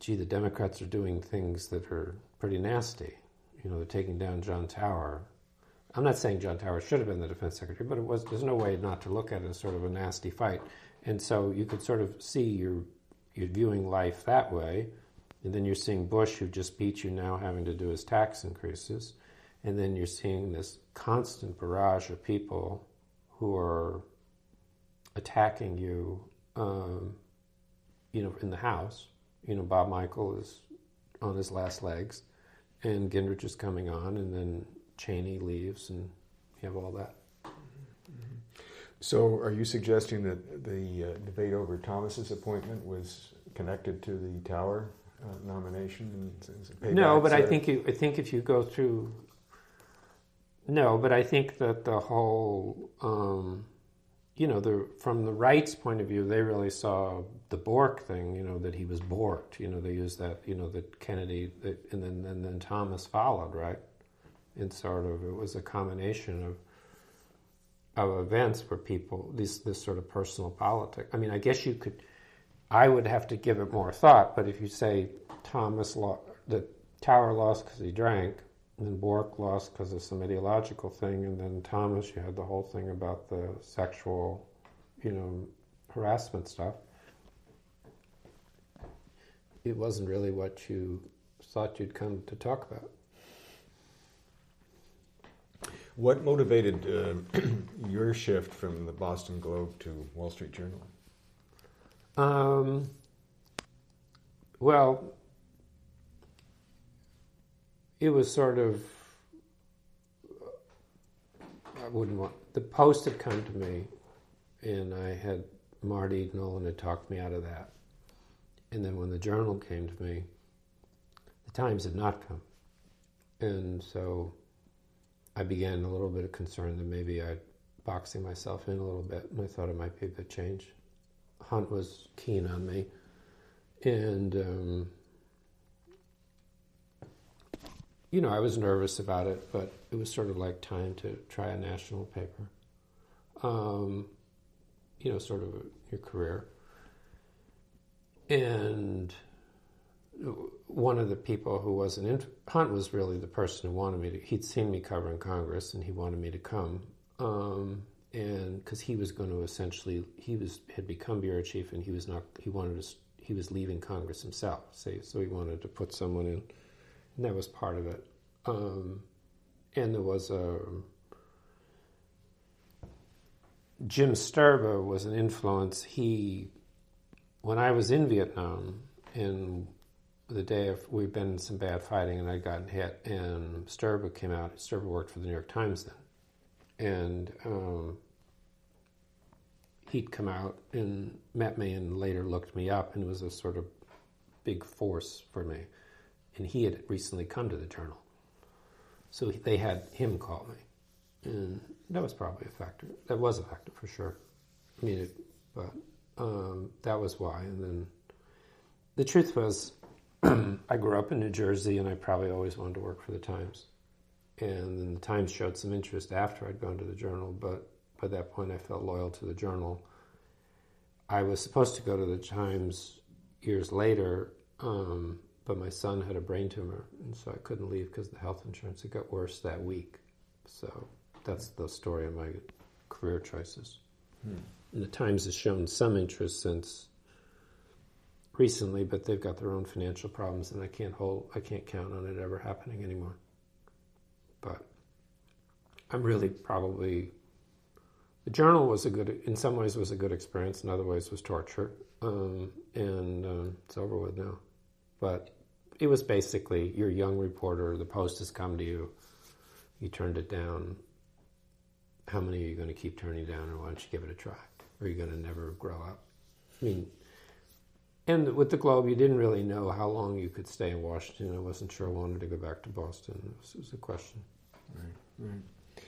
gee, the Democrats are doing things that are pretty nasty. You know, they're taking down John Tower. I'm not saying John Tower should have been the defense secretary, but it was. There's no way not to look at it as sort of a nasty fight, and so you could sort of see you're you're viewing life that way, and then you're seeing Bush, who just beat you now, having to do his tax increases, and then you're seeing this constant barrage of people who are attacking you, um, you know, in the House. You know, Bob Michel is on his last legs, and Gingrich is coming on, and then Cheney leaves, and you have all that. So, are you suggesting that the uh, debate over Thomas's appointment was connected to the Tower uh, nomination? And no, but I think you, I think if you go through, no, but I think that the whole, um, you know, the from the right's point of view, they really saw the Bork thing, you know, that he was borked. You know, they used that, you know, that Kennedy, that, and then and then Thomas followed, right? And sort of it was a combination of of events for people, this this sort of personal politics. I mean, I guess you could. I would have to give it more thought, but if you say Thomas lost, the Tower lost because he drank, and then Bork lost because of some ideological thing, and then Thomas, you had the whole thing about the sexual, you know, harassment stuff. It wasn't really what you thought you'd come to talk about. What motivated uh, your shift from the Boston Globe to Wall Street Journal? Um, well, it was sort of, I wouldn't want, the Post had come to me, and I had, Marty Nolan had talked me out of that. And then when the Journal came to me, the Times had not come. And so I began a little bit of concern that maybe I'd boxing myself in a little bit, and I thought it might be a good change. Hunt was keen on me, and um, you know I was nervous about it, but it was sort of like time to try a national paper. Um, you know, sort of your career, and one of the people who was an int- Hunt was really the person who wanted me to. He'd seen me covering Congress, and he wanted me to come. Um, and because he was going to essentially, he was had become bureau chief, and he was not. He wanted to. He was leaving Congress himself, so, so he wanted to put someone in, and that was part of it. Um, and there was a Jim Sterba was an influence. He, when I was in Vietnam, and the day of we'd been in some bad fighting and I'd gotten hit, and Sterba came out. Sterba worked for the New York Times then, and um, he'd come out and met me, and later looked me up, and was a sort of big force for me. And he had recently come to the Journal, so they had him call me, and that was probably a factor. That was a factor for sure. I mean, it, but um, that was why. And then the truth was, I grew up in New Jersey, and I probably always wanted to work for the Times. And then the Times showed some interest after I'd gone to the Journal, but by that point I felt loyal to the Journal. I was supposed to go to the Times years later, um, but my son had a brain tumor, and so I couldn't leave because the health insurance had got worse that week. So that's the story of my career choices. Hmm. And the Times has shown some interest since recently, but they've got their own financial problems, and I can't hold, I can't count on it ever happening anymore. But I'm really probably the journal was a good, in some ways, was a good experience. In other ways, was torture, um, and um, it's over with now. But it was basically you're a young reporter. The Post has come to you. You turned it down. How many are you going to keep turning down, or why don't you give it a try? Are you going to never grow up? I mean, and with the Globe, you didn't really know how long you could stay in Washington. I wasn't sure I wanted to go back to Boston. It was, it was a question. Right, right.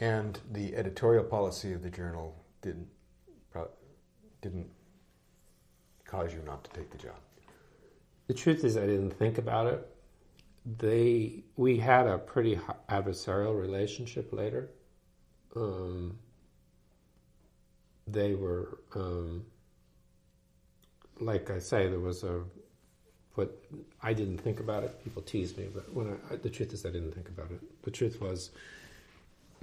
And the editorial policy of the journal didn't didn't cause you not to take the job. The truth is, I didn't think about it. They we had a pretty adversarial relationship later. Um, they were. Um, like I say, there was a but I didn't think about it. People teased me, but when I, the truth is, I didn't think about it. The truth was,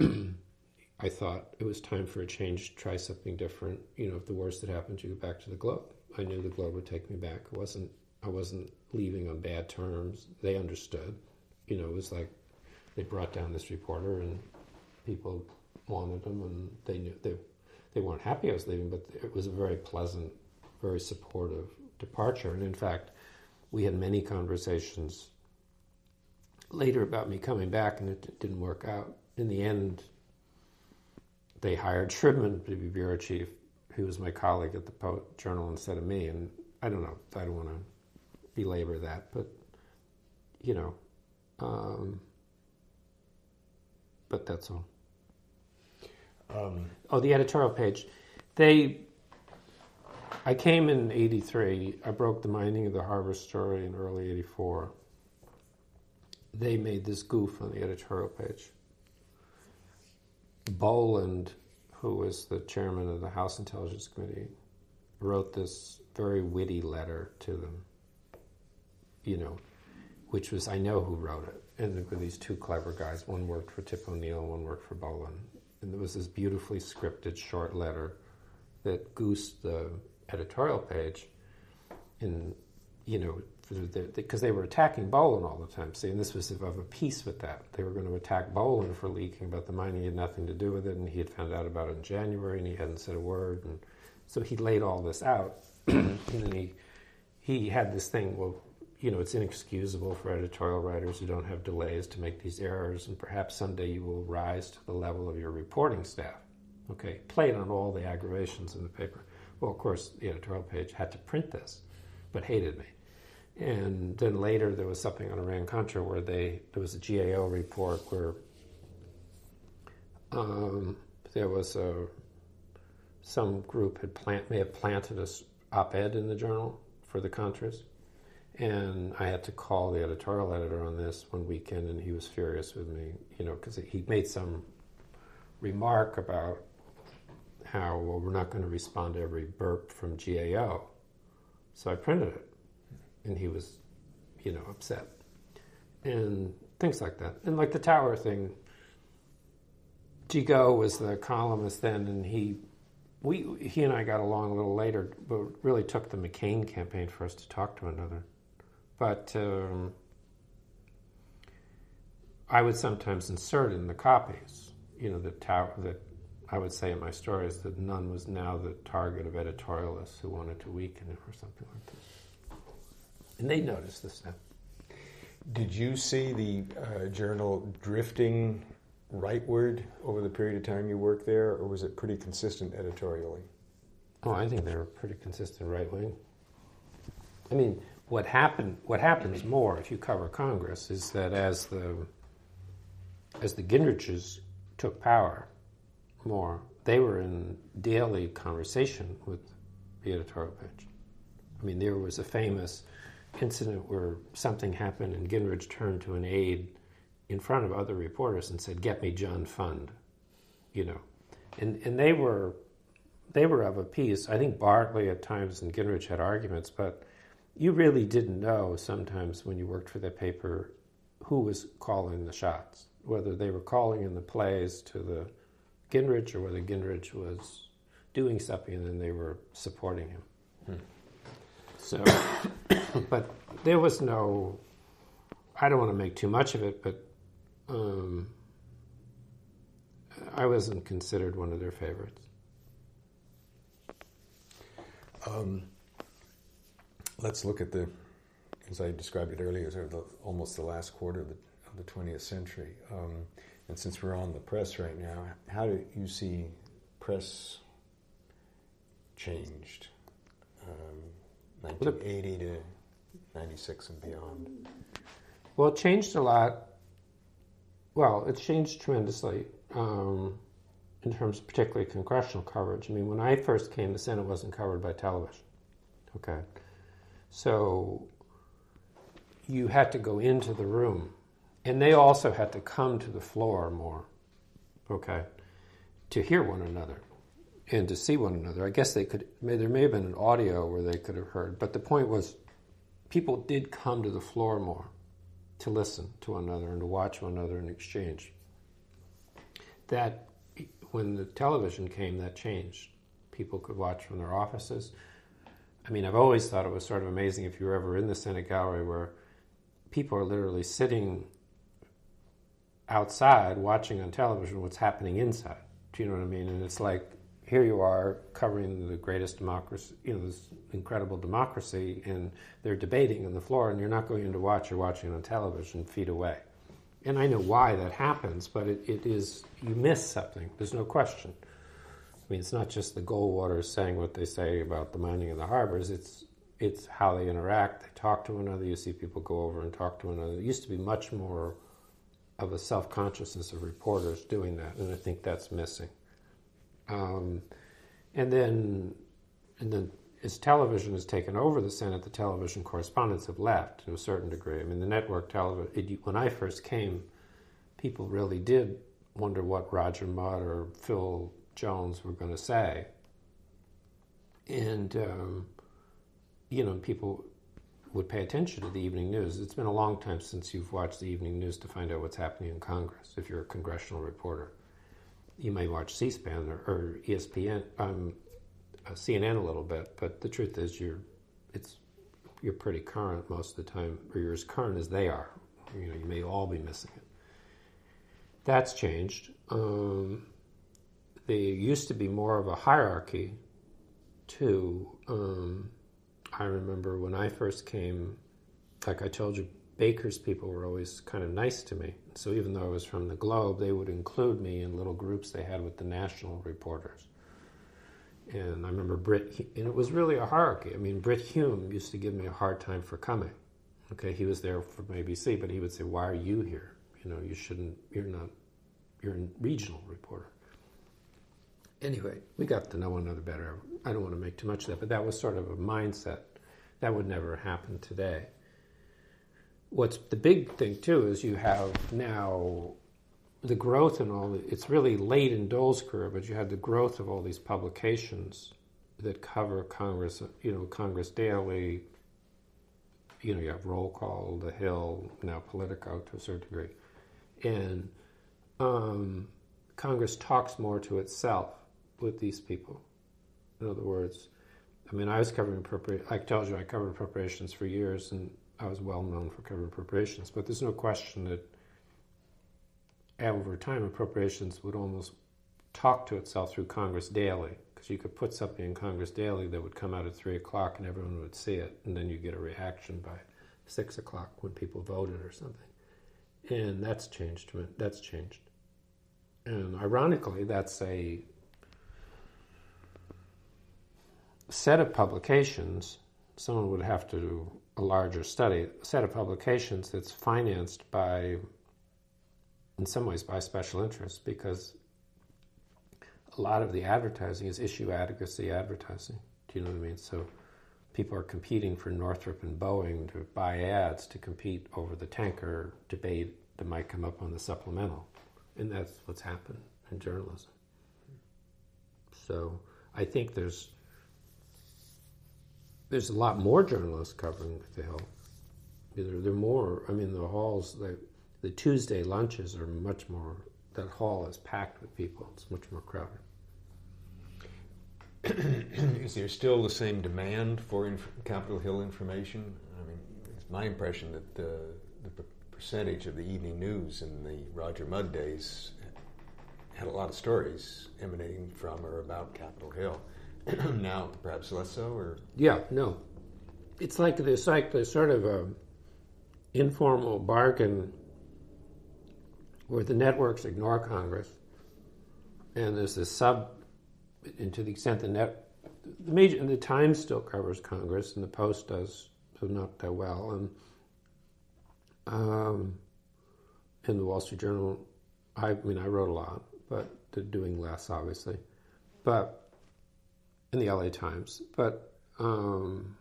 I thought it was time for a change, try something different. You know, if the worst that happened, you go back to the Globe. I knew the Globe would take me back. It wasn't I wasn't leaving on bad terms. They understood. You know, it was like they brought down this reporter and people wanted him and they knew they they weren't happy I was leaving, but it was a very pleasant, very supportive departure. And in fact, we had many conversations later about me coming back, and it didn't work out. In the end, they hired Shribman to be bureau chief, who was my colleague at the po- Journal instead of me. And I don't know, I don't want to belabor that, but you know, um, but that's all. Um, oh, the editorial page. They, I came in '83. I broke the mining of the harbor story in early '84. They made this goof on the editorial page. Boland, who was the chairman of the House Intelligence Committee, wrote this very witty letter to them. You know, which was I know who wrote it, and there were these two clever guys. One worked for Tip O'Neill, one worked for Boland, and there was this beautifully scripted short letter that goosed the editorial page, and you know, because they were attacking Boland all the time. See, and this was of a piece with that. They were going to attack Boland for leaking, but the mining had nothing to do with it, and he had found out about it in January, and he hadn't said a word, and so he laid all this out, and then he he had this thing. Well, you know, it's inexcusable for editorial writers who don't have delays to make these errors, and perhaps someday you will rise to the level of your reporting staff. Okay, played on all the aggravations in the paper. Well, of course, the editorial page had to print this, but hated me. And then later there was something on Iran Contra where they there was a GAO report where um, there was a some group had plant may have planted a op-ed in the journal for the Contras and I had to call the editorial editor on this one weekend, and he was furious with me, you know, because he made some remark about how, well, we're not going to respond to every burp from GAO. So I printed it, and he was, you know, upset. And things like that. And like the tower thing, Gigot was the columnist then, and he we he and I got along a little later, but really took the McCain campaign for us to talk to another. But um, I would sometimes insert in the copies, you know, that, that I would say in my stories that Nunn was now the target of editorialists who wanted to weaken it or something like this. And they noticed this now. Did you see the uh, journal drifting rightward over the period of time you worked there, or was it pretty consistent editorially? Oh, I think they were pretty consistent right wing. I mean, what happened what happens more if you cover Congress is that as the as the Gingriches took power more, they were in daily conversation with the editorial. I mean, there was a famous incident where something happened and Gingrich turned to an aide in front of other reporters and said, "Get me John Fund," you know, and and they were they were of a piece. I think Bartley at times and Gingrich had arguments, but you really didn't know sometimes when you worked for the paper who was calling the shots, whether they were calling in the plays to the Gingrich or whether Gingrich was doing something and then they were supporting him. Hmm. So, but there was no, I don't want to make too much of it, but um, I wasn't considered one of their favorites. Um, let's look at the, as I described it earlier, sort of the, almost the last quarter of the, of the 20th century. Um, and since we're on the press right now, how do you see press changed? Um, 1980 to 96 and beyond. Well, it changed a lot. Well, it's changed tremendously um, in terms of particularly congressional coverage. I mean, when I first came, the Senate wasn't covered by television. Okay. So you had to go into the room. And they also had to come to the floor more, okay, to hear one another and to see one another. I guess they could, there may have been an audio where they could have heard, but the point was people did come to the floor more to listen to one another and to watch one another and exchange. that when the television came, that changed. People could watch from their offices. I mean, I've always thought it was sort of amazing if you were ever in the Senate gallery where people are literally sitting outside watching on television what's happening inside. Do you know what I mean? And it's like here you are covering the greatest democracy, you know, this incredible democracy, and they're debating on the floor, and you're not going in to watch, you're watching on television feet away. And I know why that happens, but it, it is, you miss something, there's no question. I mean, it's not just the Goldwaters saying what they say about the mining of the harbors, it's, it's how they interact, they talk to one another, you see people go over and talk to one another. It used to be much more of a self consciousness of reporters doing that, and I think that's missing. Um, and then, and then, as television has taken over the Senate, the television correspondents have left to a certain degree. I mean, the network television. When I first came, people really did wonder what Roger Mudd or Phil Jones were going to say, and um, you know, people would pay attention to the evening news. It's been a long time since you've watched the evening news to find out what's happening in Congress if you're a congressional reporter you may watch C-SPAN or, or ESPN, um, uh, CNN a little bit, but the truth is you're it's you're pretty current most of the time, or you're as current as they are. You know, you may all be missing it. That's changed. Um, there used to be more of a hierarchy, too. Um, I remember when I first came, like I told you, Baker's people were always kind of nice to me. So even though I was from the Globe, they would include me in little groups they had with the national reporters. And I remember Brit, and it was really a hierarchy. I mean, Brit Hume used to give me a hard time for coming. Okay, he was there from ABC, but he would say, "Why are you here? You know, you shouldn't. You're not. You're a regional reporter." Anyway, we got to know one another better. I don't want to make too much of that, but that was sort of a mindset that would never happen today what's the big thing too is you have now the growth and all. It's really late in Dole's career, but you had the growth of all these publications that cover Congress. You know, Congress Daily. You know, you have Roll Call, The Hill, now Politico to a certain degree, and um, Congress talks more to itself with these people. In other words, I mean, I was covering appropriate. I told you I covered appropriations for years, and I was well known for covering appropriations, but there's no question that over time appropriations would almost talk to itself through Congress Daily because you could put something in Congress Daily that would come out at three o'clock and everyone would see it, and then you get a reaction by six o'clock when people voted or something, and that's changed. That's changed, and ironically, that's a set of publications. Someone would have to do a larger study, a set of publications that's financed by, in some ways, by special interests, because a lot of the advertising is issue advocacy advertising. Do you know what I mean? So people are competing for Northrop and Boeing to buy ads to compete over the tanker debate that might come up on the supplemental. And that's what's happened in journalism. So I think there's there's a lot more journalists covering the Hill. There, there are more. I mean, the halls, the, the Tuesday lunches are much more. That hall is packed with people. It's much more crowded. is there still the same demand for inf- Capitol Hill information? I mean, it's my impression that the, the percentage of the evening news in the Roger Mudd days had a lot of stories emanating from or about Capitol Hill. now perhaps less so, or yeah, no. It's like there's like there's sort of a informal bargain where the networks ignore Congress, and there's this sub, and to the extent the net, the major, and the Times still covers Congress, and the Post does, so not that well, and um, in the Wall Street Journal, I, I mean I wrote a lot, but they're doing less, obviously, but in the LA Times, but um,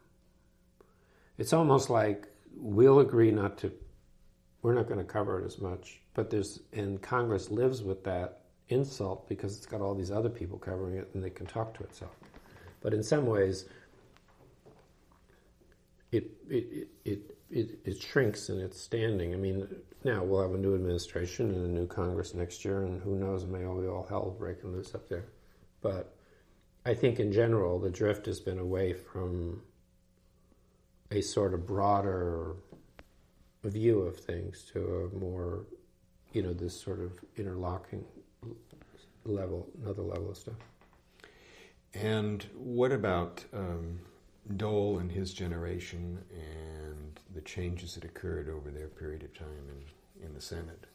it's almost like we'll agree not to, we're not going to cover it as much. But there's, and Congress lives with that insult because it's got all these other people covering it and they can talk to itself. But in some ways, it it it it, it shrinks in its standing. I mean, now we'll have a new administration and a new Congress next year, and who knows, may all all hell breaking loose up there. But I think in general, the drift has been away from a sort of broader view of things to a more, you know, this sort of interlocking level, another level of stuff. And what about um, Dole and his generation and the changes that occurred over their period of time in, in the Senate?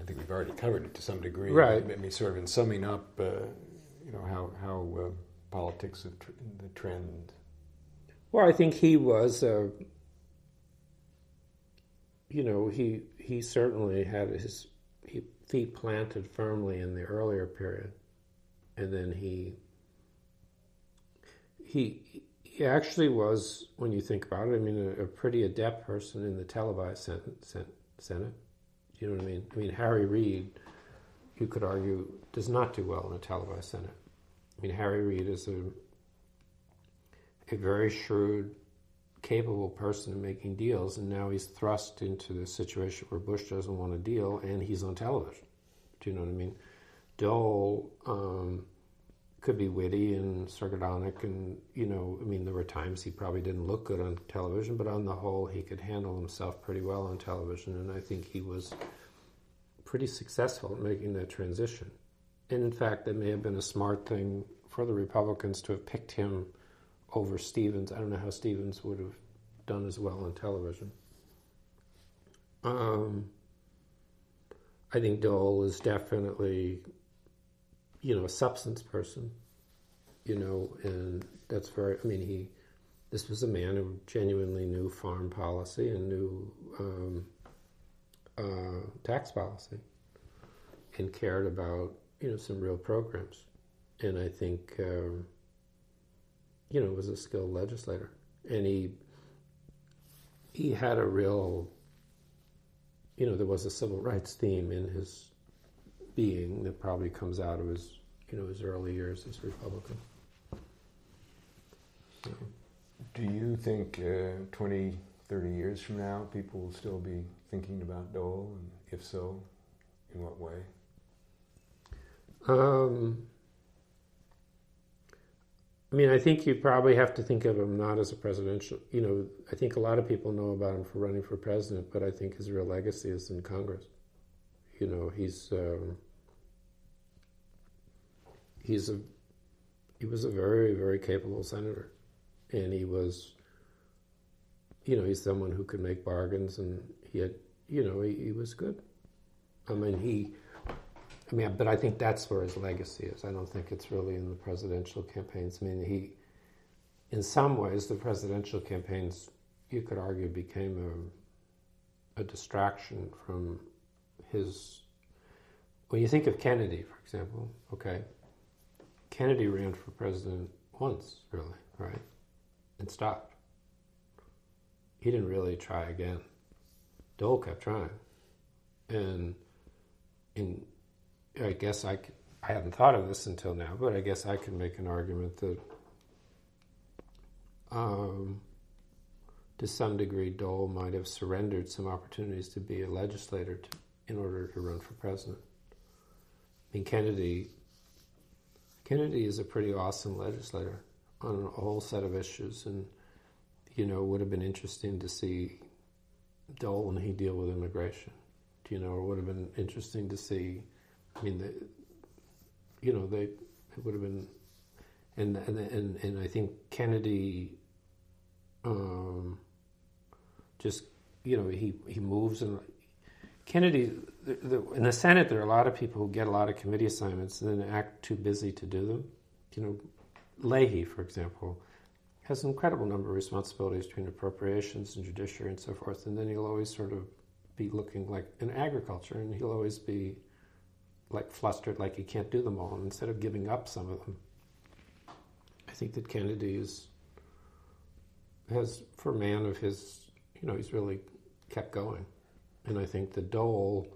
I think we've already covered it to some degree. Right. I mean, sort of in summing up, uh, you know, how, how uh, politics, of tr- the trend. Well, I think he was, uh, you know, he he certainly had his feet planted firmly in the earlier period, and then he he he actually was, when you think about it, I mean, a, a pretty adept person in the televised Senate. Senate. You know what I mean? I mean, Harry Reid, you could argue, does not do well in a televised Senate. I mean, Harry Reid is a a very shrewd, capable person in making deals, and now he's thrust into the situation where Bush doesn't want to deal, and he's on television. Do you know what I mean? Dole um, could be witty and sardonic, and you know, I mean, there were times he probably didn't look good on television, but on the whole, he could handle himself pretty well on television, and I think he was pretty successful in making that transition. And in fact, that may have been a smart thing for the Republicans to have picked him over Stevens. I don't know how Stevens would have done as well on television. Um, I think Dole is definitely, you know, a substance person, you know, and that's very, I mean, he, this was a man who genuinely knew farm policy and knew um, uh, tax policy and cared about, you know, some real programs. And I think, um, you know, was a skilled legislator, and he he had a real, you know, there was a civil rights theme in his being that probably comes out of his, you know, his early years as Republican. Do you think uh, 20, 30 years from now, people will still be thinking about Dole, and if so, in what way? Um, I mean, I think you probably have to think of him not as a presidential. You know, I think a lot of people know about him for running for president, but I think his real legacy is in Congress. You know, he's um, he's a he was a very very capable senator, and he was. You know, he's someone who could make bargains, and he had. You know, he, he was good. I mean, he I mean, but I think that's where his legacy is. I don't think it's really in the presidential campaigns. I mean, he, in some ways, the presidential campaigns, you could argue, became a, a distraction from his. When you think of Kennedy, for example, okay, Kennedy ran for president once, really, right, and stopped. He didn't really try again. Dole kept trying, and in I guess I, I hadn't thought of this until now, but I guess I can make an argument that um, to some degree Dole might have surrendered some opportunities to be a legislator to, in order to run for president. I mean, Kennedy, Kennedy is a pretty awesome legislator on a whole set of issues, and you know, it would have been interesting to see Dole when he deal with immigration. You know, it would have been interesting to see I mean, you know, they it would have been, and and and, and I think Kennedy, um, just you know, he he moves and Kennedy the, the, in the Senate there are a lot of people who get a lot of committee assignments and then act too busy to do them. You know, Leahy, for example, has an incredible number of responsibilities between appropriations and judiciary and so forth, and then he'll always sort of be looking like in agriculture, and he'll always be like flustered, like he can't do them all, and instead of giving up some of them. I think that Kennedy is, has, for a man of his, you know, he's really kept going. And I think the Dole,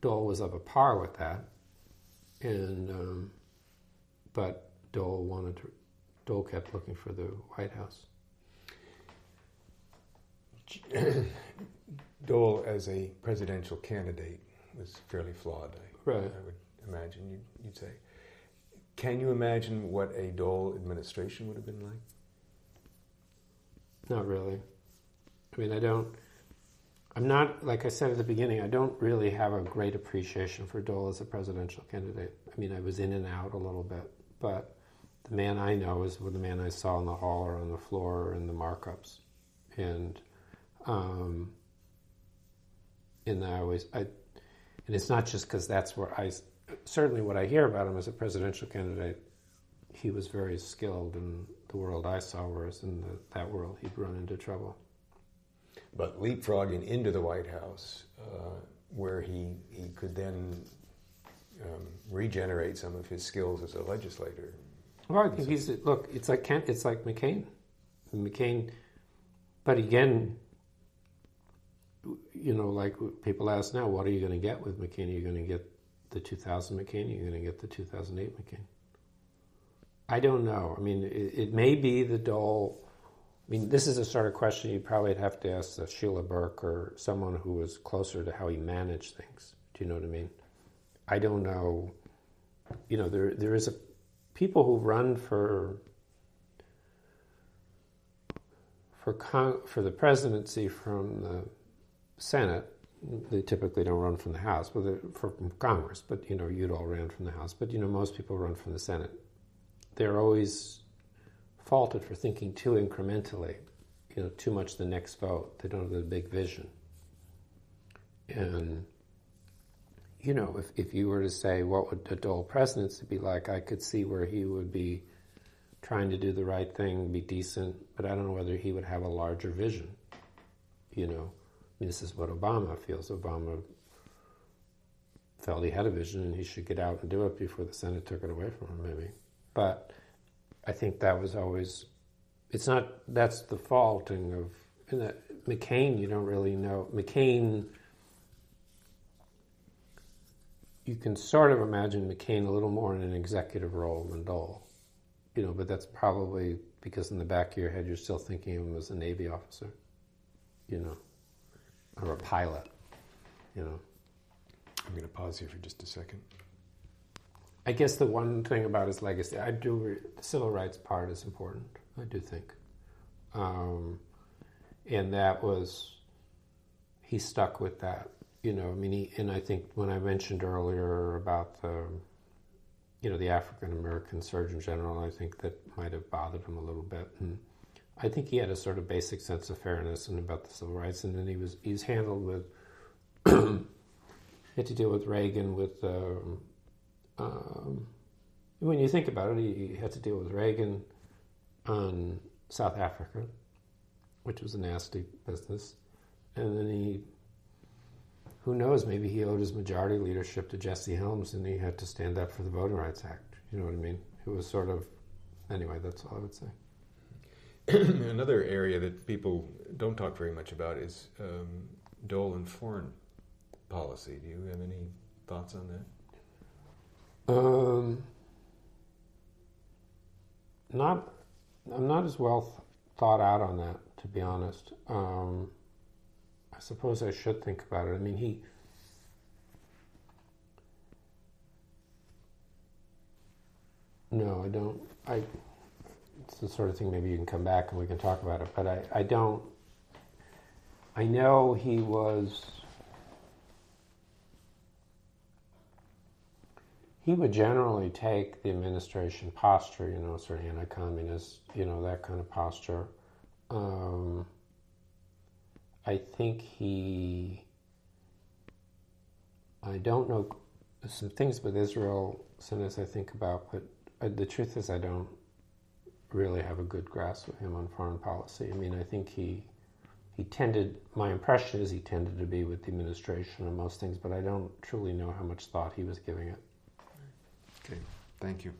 Dole was of a par with that. And, um, but Dole wanted to, Dole kept looking for the White House. Dole, as a presidential candidate, was fairly flawed. I, Right. I would imagine you'd, you'd say. Can you imagine what a Dole administration would have been like? Not really. I mean, I don't. I'm not like I said at the beginning. I don't really have a great appreciation for Dole as a presidential candidate. I mean, I was in and out a little bit, but the man I know is the man I saw in the hall or on the floor or in the markups, and um, and I always I, and it's not just because that's where I certainly what I hear about him as a presidential candidate. He was very skilled in the world I saw, whereas in the, that world he'd run into trouble. But leapfrogging into the White House, uh, where he, he could then um, regenerate some of his skills as a legislator. Well, I think he's look. It's like Kent. It's like McCain. McCain, but again, you know, like people ask now, what are you going to get with McCain? Are you going to get the 2000 McCain? Are you going to get the 2008 McCain? I don't know. I mean, it, it may be the Dole. I mean, this is a sort of question you probably have to ask uh, Sheila Burke or someone who was closer to how he managed things. Do you know what I mean? I don't know. You know, there there is a people who run for for con- for the presidency from the Senate. They typically don't run from the House, but from Congress. But you know, Udall ran from the House. But you know, most people run from the Senate. They're always faulted for thinking too incrementally. You know, too much the next vote. They don't have the big vision. And you know, if, if you were to say what would a Dole presidency be like, I could see where he would be trying to do the right thing, be decent, but I don't know whether he would have a larger vision. You know, this is what Obama feels. Obama felt he had a vision and he should get out and do it before the Senate took it away from him, maybe. But I think that was always, it's not, that's the faulting of, McCain, you don't really know. McCain, you can sort of imagine McCain a little more in an executive role than Dole, you know, but that's probably because in the back of your head you're still thinking of him as a Navy officer, you know, or a pilot, you know. I'm going to pause here for just a second. I guess the one thing about his legacy, I do, re- the civil rights part is important, I do think. Um, and that was, he stuck with that you know, I mean, he, and I think when I mentioned earlier about the, you know, the African American Surgeon General, I think that might have bothered him a little bit. And I think he had a sort of basic sense of fairness and about the civil rights. And then he was he's handled with, had to deal with Reagan with, um, um, when you think about it, he, he had to deal with Reagan on South Africa, which was a nasty business, and then he who knows, maybe he owed his majority leadership to Jesse Helms and he had to stand up for the Voting Rights Act. You know what I mean? It was sort of, anyway, that's all I would say. Another area that people don't talk very much about is um, Dole and foreign policy. Do you have any thoughts on that? Um, not, I'm not as well th- thought out on that, to be honest. Um, I suppose I should think about it. I mean, he. No, I don't. I. It's the sort of thing maybe you can come back and we can talk about it, but I, I don't. I know he was. He would generally take the administration posture, you know, sort of anti communist, you know, that kind of posture. Um, I think he. I don't know some things with Israel sometimes I think about, but uh, the truth is I don't really have a good grasp of him on foreign policy. I mean, I think he he tended. My impression is he tended to be with the administration on most things, but I don't truly know how much thought he was giving it. Okay, thank you.